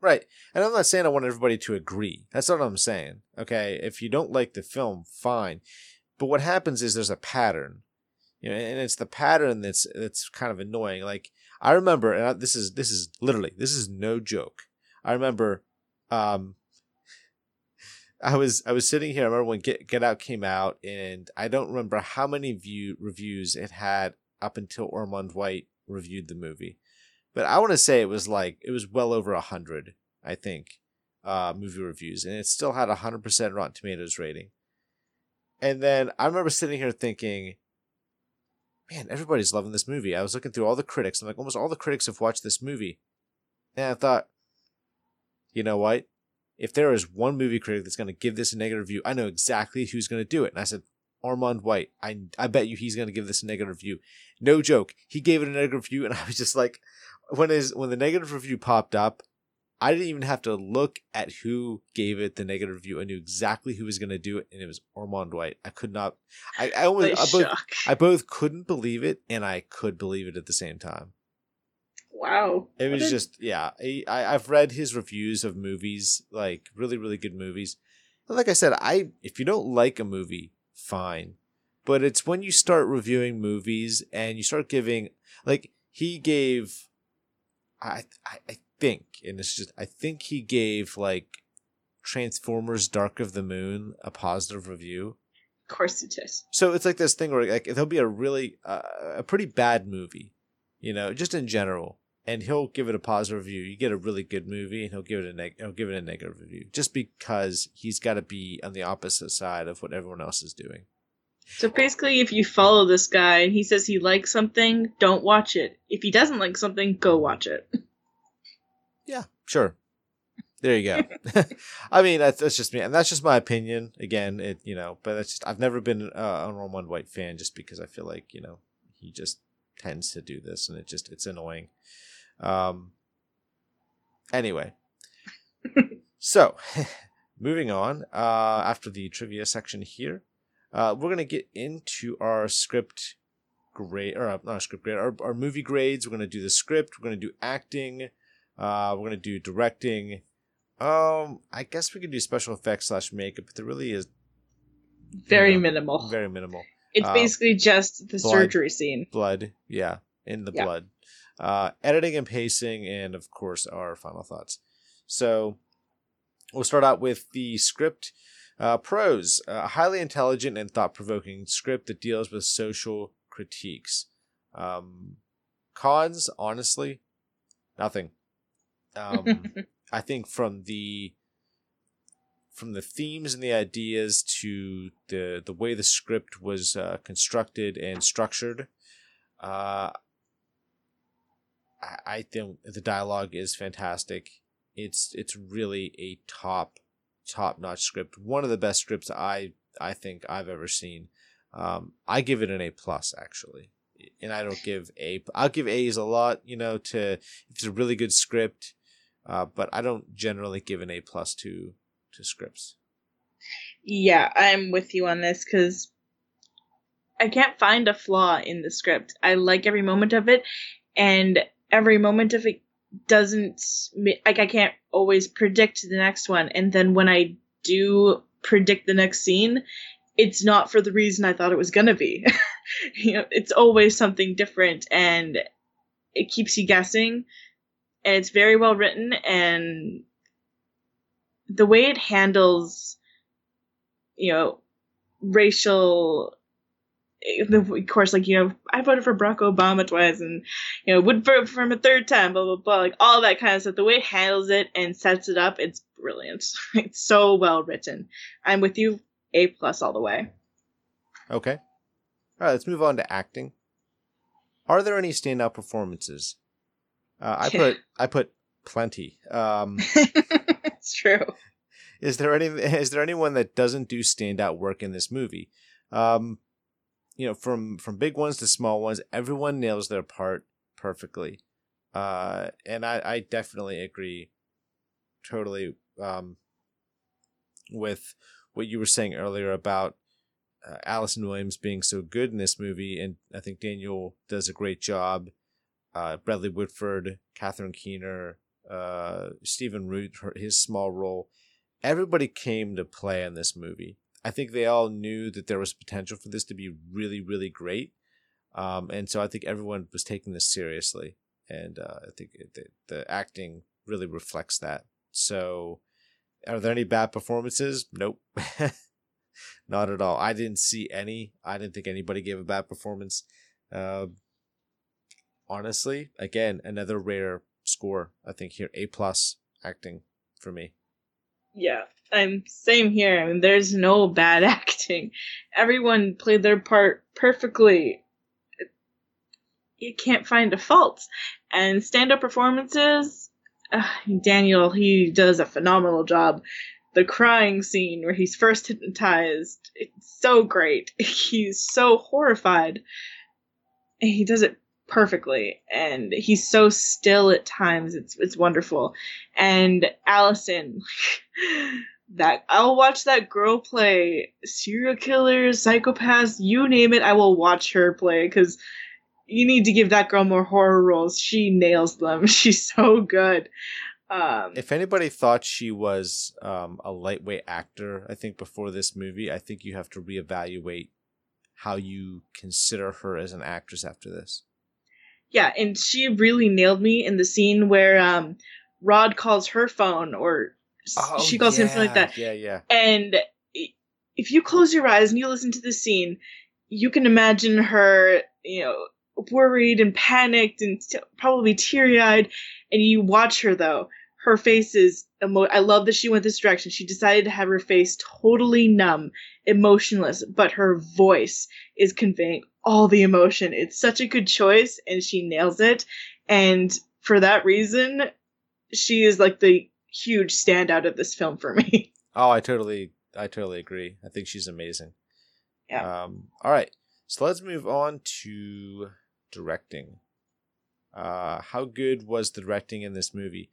Right. And I'm not saying I want everybody to agree. That's not what I'm saying. Okay. If you don't like the film, fine. But what happens is there's a pattern. You know, and it's the pattern that's that's kind of annoying. Like I remember, and I, this is this is literally this is no joke. I remember, um, I was I was sitting here. I remember when Get Get Out came out, and I don't remember how many view reviews it had up until Armond White reviewed the movie but I want to say it was like it was well over a hundred, I think, uh, movie reviews, and it still had a hundred percent Rotten Tomatoes rating. And then I remember sitting here thinking, man, everybody's loving this movie. I was looking through all the critics, and like almost all the critics have watched this movie, and I thought, you know what? If there is one movie critic that's going to give this a negative review, I know exactly who's going to do it. And I said, Armond White. I I bet you he's going to give this a negative review. No joke. He gave it a negative review, and (laughs) I was just like, when his when the negative review popped up, I didn't even have to look at who gave it the negative review. I knew exactly who was going to do it, and it was Armond White. I could not. I I, I both. I both couldn't believe it, and I could believe it at the same time. Wow. It was just yeah. I, I I've read his reviews of movies, like really really good movies. And like I said, I if you don't like a movie, fine. But it's when you start reviewing movies and you start giving like he gave I I, I think and it's just I think he gave like Transformers Dark of the Moon a positive review. Of course it is. So it's like this thing where like there'll be a really uh, a pretty bad movie, you know, just in general, and he'll give it a positive review. You get a really good movie, and he'll give it a neg- he'll give it a negative review, just because he's got to be on the opposite side of what everyone else is doing. So basically, if you follow this guy and he says he likes something, don't watch it. If he doesn't like something, go watch it. (laughs) Yeah, sure. There you go. (laughs) (laughs) I mean, that's, that's just me, and that's just my opinion. Again, it you know, but that's just I've never been uh, an Armond White fan just because I feel like you know he just tends to do this, and it just it's annoying. Um. Anyway, (laughs) so (laughs) moving on. Uh, after the trivia section here, uh, we're gonna get into our script grade or uh, not our script grade, our, our movie grades. We're gonna do the script. We're gonna do acting. Uh, we're gonna do directing. Um, I guess we could do special effects slash makeup, but there really is Very Yeah. minimal. very minimal it's uh, basically just the blood. surgery scene. blood. Yeah, in the Yeah. blood. Uh, editing and pacing, and of course our final thoughts. So we'll start out with the script. Uh, pros: a highly intelligent and thought-provoking script that deals with social critiques. Um, cons, honestly, nothing. Um, (laughs) I think from the from the themes and the ideas to the the way the script was uh, constructed and structured, uh, I, think the dialogue is fantastic. It's it's really a top top notch script. One of the best scripts I I think I've ever seen. Um, I give it an A plus actually, and I don't give A. I'll give A's a lot, you know, to if it's a really good script, uh, but I don't generally give an A plus to to scripts. Yeah, I'm with you on this because I can't find a flaw in the script. I like every moment of it, and every moment of it doesn't like I can't always predict the next one. And then when I do predict the next scene, it's not for the reason I thought it was gonna be. (laughs) you know, it's always something different, and it keeps you guessing. And it's very well written, and the way it handles, you know, racial of course, like you know, I voted for Barack Obama twice, and you know, would vote for him a third time, blah blah blah, like all that kind of stuff. The way it handles it and sets it up, it's brilliant. (laughs) It's so well written. I'm with you, A plus all the way. Okay, all right. Let's move on to acting. Are there any standout performances? Uh, I put (laughs) I put plenty. Um, (laughs) it's true. Is there any is there anyone that doesn't do standout work in this movie? Um, you know, from from big ones to small ones, everyone nails their part perfectly. Uh, and I, I definitely agree totally um, with what you were saying earlier about uh, Allison Williams being so good in this movie, and I think Daniel does a great job. Uh, Bradley Whitford, Catherine Keener, uh, Stephen Root, his small role, everybody came to play in this movie. I think they all knew that there was potential for this to be really, really great. Um, and so I think everyone was taking this seriously. And uh, I think the, the acting really reflects that. So, are there any bad performances? Nope. (laughs) Not at all. I didn't see any. I didn't think anybody gave a bad performance. Uh, honestly, again, another rare score. I think here A plus acting for me. Yeah, I'm same here. I mean, there's no bad (laughs) acting. Everyone played their part perfectly. You can't find a fault. And stand-up performances, uh, Daniel, he does a phenomenal job. The crying scene where he's first hypnotized, it's so great. (laughs) He's so horrified. He does it perfectly and he's so still at times it's it's wonderful and allison (laughs) that I'll watch that girl play serial killers, psychopaths, you name it. I will watch her play because you need to give that girl more horror roles. She nails them. (laughs) She's so good. Um, if anybody thought she was um, a lightweight actor, I think before this movie, I think you have to reevaluate how you consider her as an actress after this. Yeah, and she really nailed me in the scene where um, Rod calls her phone or Oh, she calls yeah, him something like that. Yeah, yeah. And if you close your eyes and you listen to the scene, you can imagine her, you know, worried and panicked and t- probably teary eyed. And you watch her though, her face is emo- I love that she went this direction. She decided to have her face totally numb, emotionless, but her voice is conveying all the emotion. It's such a good choice and she nails it. And for that reason, she is like the huge standout of this film for (laughs) me. Oh, I totally, I totally agree. I think she's amazing. Yeah. Um. All right. So let's move on to directing. Uh, how good was the directing in this movie?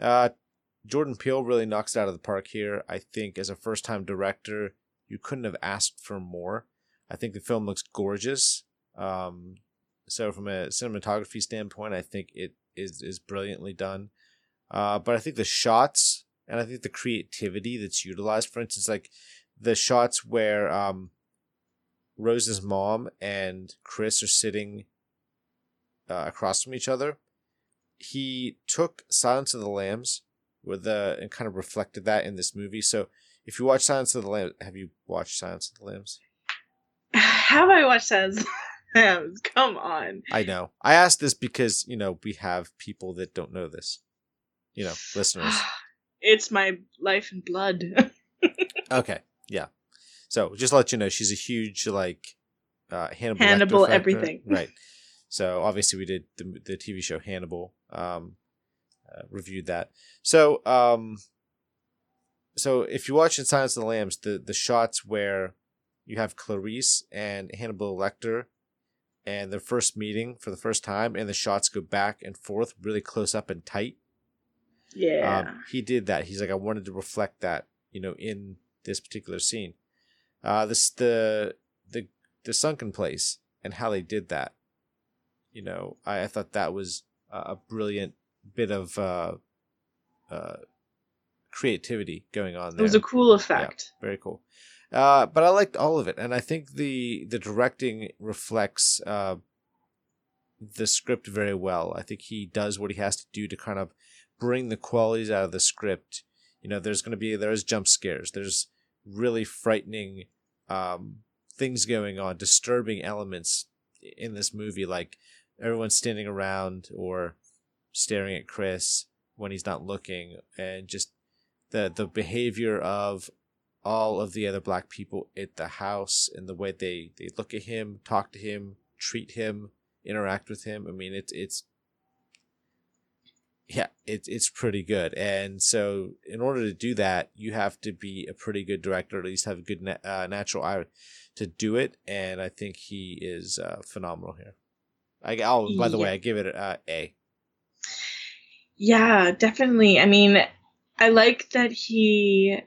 Uh, Jordan Peele really knocks it out of the park here. I think as a first time director, you couldn't have asked for more. I think the film looks gorgeous. Um, so from a cinematography standpoint, I think it is is brilliantly done. Uh, but I think the shots and I think the creativity that's utilized, for instance, like the shots where um, Rose's mom and Chris are sitting uh, across from each other, he took Silence of the Lambs with the and kind of reflected that in this movie. So if you watch Silence of the Lambs, have you watched Silence of the Lambs? (sighs) Have I watched Silence (laughs) of the Lambs? Come on. I know. I asked this because you know we have people that don't know this you know, (sighs) listeners. it's my life and blood. (laughs) okay, yeah. So just let you know, she's a huge like uh, Hannibal. Hannibal, everything. Right. So obviously we did the the TV show Hannibal. Um, uh, reviewed that. So um, so if you watch in Silence of the Lambs, the the shots where you have Clarice and Hannibal Lecter and their first meeting for the first time, and the shots go back and forth really close up and tight. Yeah. Um, he did that. He's like, I wanted to reflect that, you know, in this particular scene. Uh, this the the the sunken place and how they did that. You know, I, I thought that was a brilliant bit of uh, uh, creativity going on there. it was a cool effect. Yeah, very cool. Uh, but I liked all of it, and I think the the directing reflects uh, the script very well. I think he does what he has to do to kind of bring the qualities out of the script. You know, there's going to be there's jump scares, there's really frightening um, things going on, disturbing elements in this movie, like everyone standing around or staring at Chris when he's not looking, and just the the behavior of all of the other black people at the house and the way they, they look at him, talk to him, treat him, interact with him. I mean, it's it's yeah, it's it's pretty good. And so, in order to do that, you have to be a pretty good director, at least have a good na- uh, natural eye to do it. And I think he is uh, phenomenal here. I oh, by the yeah. way, I give it uh, a. Yeah, definitely. I mean, I like that he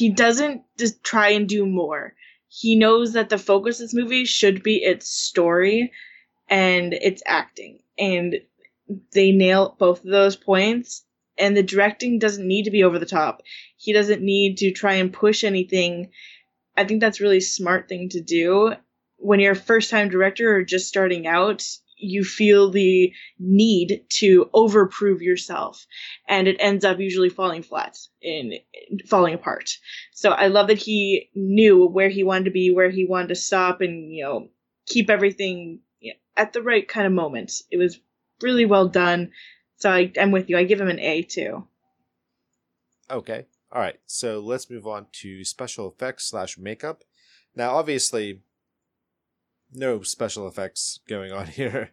he doesn't just try and do more. He knows that the focus of this movie should be its story and its acting. And they nail both of those points. And the directing doesn't need to be over the top. He doesn't need to try and push anything. I think that's really smart thing to do. When you're a first time director or just starting out, you feel the need to overprove yourself and it ends up usually falling flat and falling apart. So i love that he knew where he wanted to be where he wanted to stop and you know keep everything at the right kind of moment. It was really well done. So I, i'm with you. I give him an a too. Okay. All right. So let's move on to special effects slash makeup. Now obviously no special effects going on (laughs) here.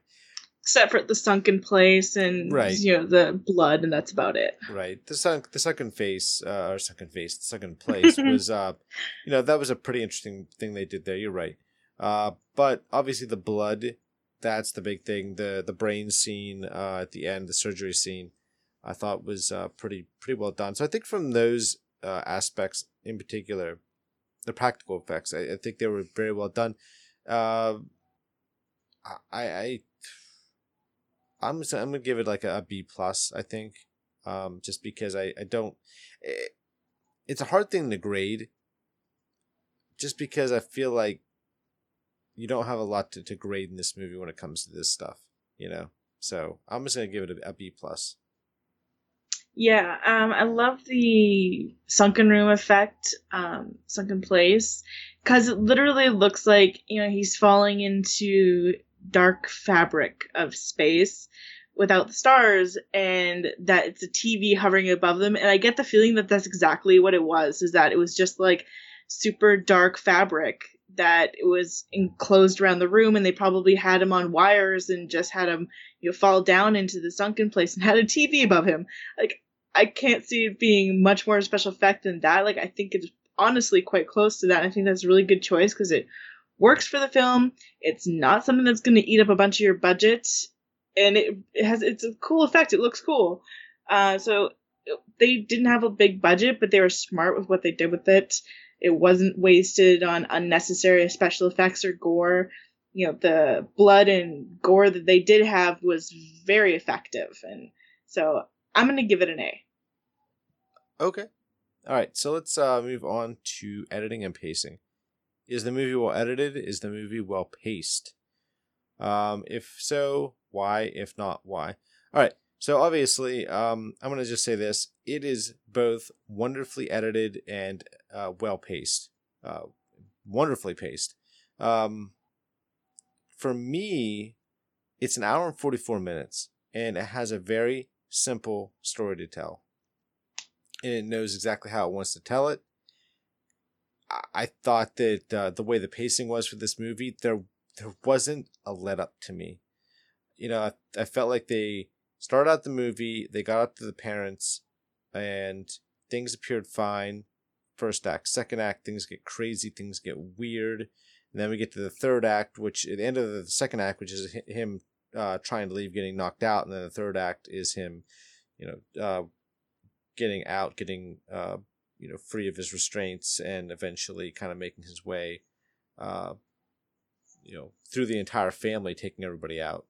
Except for the sunken place and right. you know the blood, and that's about it. Right. The sunk the sunken face, uh, or sunken face, the sunken (laughs) place was, uh, you know, that was a pretty interesting thing they did there. You're right. Uh, but obviously the blood, that's the big thing. The the brain scene uh, at the end, the surgery scene, I thought was uh, pretty pretty well done. So I think from those uh, aspects in particular, the practical effects, I, I think they were very well done. Uh, I I I'm I'm gonna give it like a, a B plus. I think, um, just because I I don't. It, eh, it's a hard thing to grade. Just because I feel like you don't have a lot to, to grade in this movie when it comes to this stuff, you know. So I'm just gonna give it a, a B plus. Yeah, um, I love the sunken room effect, um, sunken place, because it literally looks like you know he's falling into dark fabric of space without the stars, and that it's a TV hovering above them. And I get the feeling that that's exactly what it was. Is that it was just like super dark fabric that it was enclosed around the room and they probably had him on wires and just had him you know fall down into the sunken place and (laughs) had a TV above him like I can't see it being much more special effect than that. Like I think it's honestly quite close to that. I think that's a really good choice because it works for the film. It's not something that's going to eat up a bunch of your budget, and it, it has it's a cool effect. It looks cool. Uh, so they didn't have a big budget, but they were smart with what they did with it. It wasn't wasted on unnecessary special effects or gore. You know, the blood and gore that they did have was very effective, and so I'm gonna give it an A. Okay. All right. So let's uh, move on to editing and pacing. Is the movie well edited? Is the movie well paced? Um, if so, why? If not, why? All right. So obviously, um, I'm gonna just say this: it is both wonderfully edited and uh, well paced, uh, wonderfully paced. Um, for me, it's an hour and 44 minutes, and it has a very simple story to tell and it knows exactly how it wants to tell it. I thought that uh, the way the pacing was for this movie, there there wasn't a let up to me. You know, I, I felt like they started out the movie, they got up to the parents, and things appeared fine. first act. Second act, things get crazy, things get weird. And then we get to the third act, which at the end of the second act, which is him uh, trying to leave, getting knocked out, and then the third act is him, you know, uh, getting out, getting uh, you know free of his restraints, and eventually kind of making his way, uh, you know, through the entire family, taking everybody out.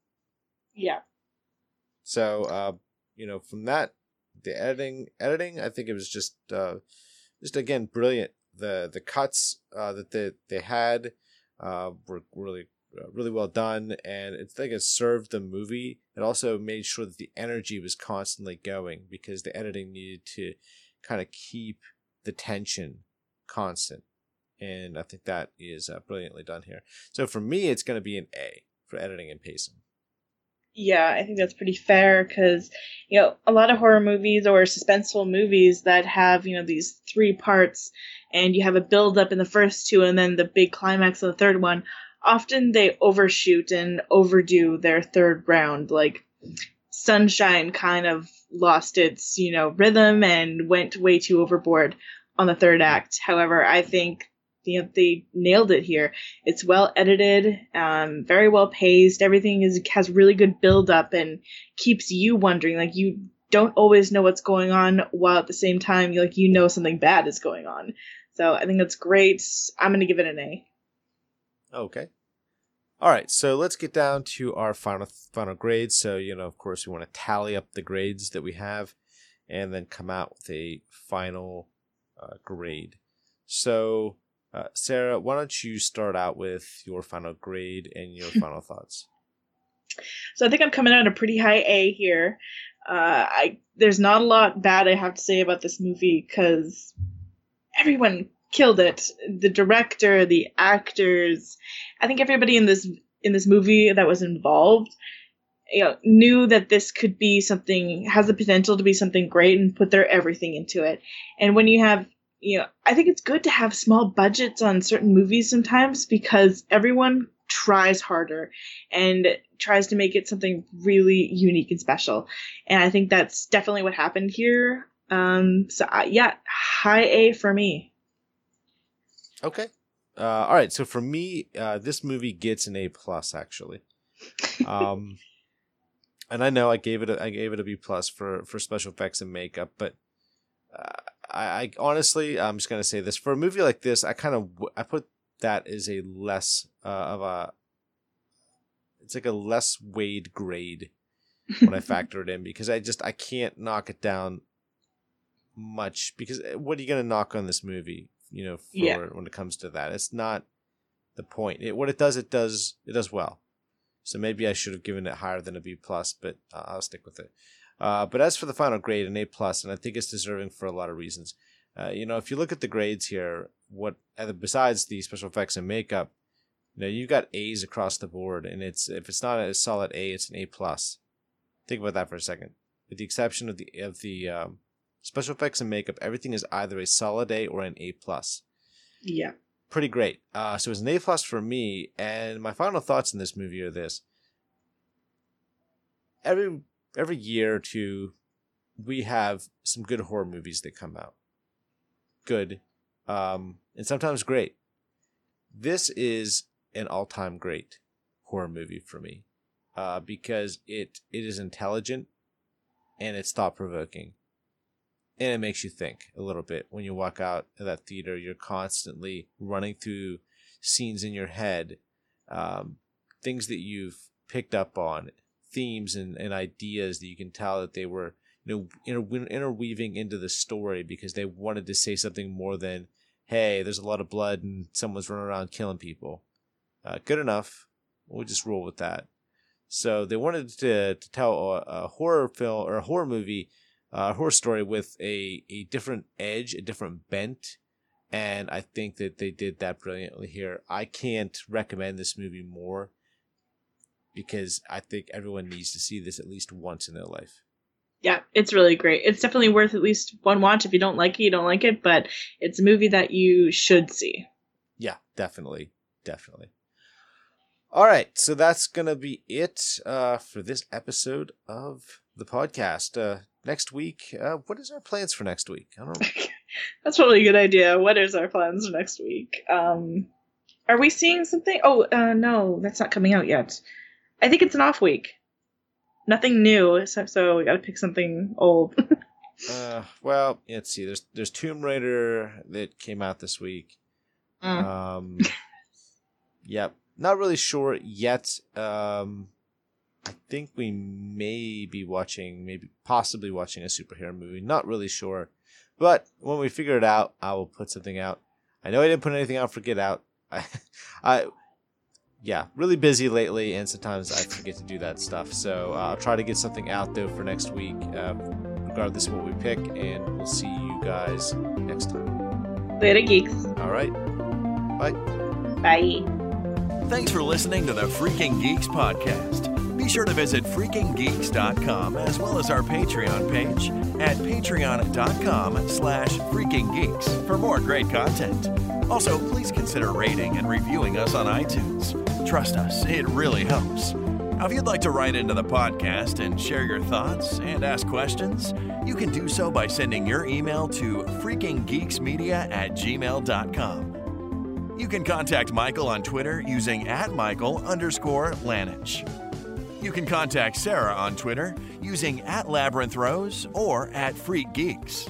Yeah. So, uh, you know, from that, the editing, editing, I think it was just, uh, just again brilliant. The the cuts uh, that they they had uh, were really really well done, and it's like it served the movie. It also made sure that the energy was constantly going because the editing needed to kind of keep the tension constant, and I think that is uh, brilliantly done here. So for me, it's going to be an A for editing and pacing. Yeah, I think that's pretty fair because, you know, a lot of horror movies or suspenseful movies that have, you know, these three parts and you have a build up in the first two and then the big climax of the third one, often they overshoot and overdo their third round. Like Sunshine kind of lost its, you know, rhythm and went way too overboard on the third act. However, I think you know they nailed it here. It's well edited, um, very well paced. Everything is has really good build up and keeps you wondering. Like you don't always know what's going on, while at the same time, you like you know something bad is going on. So I think that's great. I'm gonna give it an A. Okay. All right, so let's get down to our final final grades. So you know, of course, we want to tally up the grades that we have, and then come out with a final uh, grade. So uh, Sarah, why don't you start out with your final grade and your (laughs) final thoughts? So I think I'm coming out a pretty high A here. Uh, I there's not a lot bad I have to say about this movie because everyone killed it. The director, the actors, I think everybody in this in this movie that was involved, you know, knew that this could be something has the potential to be something great and put their everything into it. And when you have you know, I think it's good to have small budgets on certain movies sometimes because everyone tries harder and tries to make it something really unique and special. And I think that's definitely what happened here. Um, so uh, yeah, high A for me. Okay. Uh, all right. So for me, uh, this movie gets an A plus actually. (laughs) Um, and I know I gave it a, I gave it a B plus for for special effects and makeup, but uh, I, I honestly, I'm just gonna say this for a movie like this, I kind of I put that as a less uh, of a, it's like a less weighed grade when I (laughs) factor it in because I just I can't knock it down much because eh, what are you gonna knock on this movie? You know, for yeah. when it comes to that, it's not the point. It, what it does, it does it does well. So maybe I should have given it higher than a B plus, but I'll stick with it. Uh, but as for the final grade, an A plus, and I think it's deserving for a lot of reasons. Uh, you know, if you look at the grades here, what besides the special effects and makeup, you know, you've got A's across the board, and it's if it's not a solid A, it's an A plus. Think about that for a second. With the exception of the of the um, special effects and makeup, everything is either a solid A or an A plus. Yeah. Pretty great. Uh, so it's an A plus for me, and my final thoughts in this movie are this: every every year or two, we have some good horror movies that come out. Good, um, and sometimes great. This is an all-time great horror movie for me uh, because it it is intelligent and it's thought-provoking and it makes you think a little bit. When you walk out of that theater you're constantly running through scenes in your head um, things that you've picked up on themes and, and ideas that you can tell that they were you know inter- interweaving into the story because they wanted to say something more than hey there's a lot of blood and someone's running around killing people. Uh, good enough. We'll just roll with that. So they wanted to, to tell a, a horror film or a horror movie uh, a horror story with a, a different edge a different bent and i think that they did that brilliantly here i can't recommend this movie more because I think everyone needs to see this at least once in their life. Yeah, it's really great. It's definitely worth at least one watch. If you don't like it, you don't like it, but it's a movie that you should see. Yeah, definitely. Definitely. All right, so that's going to be it uh, for this episode of the podcast. Uh, next week, uh, what is our plans for next week? I don't. (laughs) That's probably a good idea. What is our plans for next week? Um, are we seeing something? Oh, uh, no, that's not coming out yet. I think it's an off week. Nothing new, so, so we gotta pick something old. (laughs) uh, well, let's see. There's there's Tomb Raider that came out this week. Mm. Um, (laughs) yep, not really sure yet. Um, I think we may be watching, maybe possibly watching a superhero movie. Not really sure, but when we figure it out, I will put something out. I know I didn't put anything out for Get Out. I, (laughs) I yeah, really busy lately, and sometimes I forget to do that stuff. So uh, I'll try to get something out though for next week, um, regardless of what we pick, and we'll see you guys next time. Later, geeks. All right. Bye. Bye. Thanks for listening to the Freaking Geeks podcast. Be sure to visit freakinggeeks.com as well as our Patreon page at patreon.com slash freakinggeeks for more great content. Also, please consider rating and reviewing us on iTunes. Trust us, it really helps. Now, if you'd like to write into the podcast and share your thoughts and ask questions, you can do so by sending your email to freakinggeeksmedia at gmail.com. You can contact Michael on Twitter using at Michael underscore Lanich. You can contact Sarah on Twitter using at Labyrinth Rose or at Freak Geeks.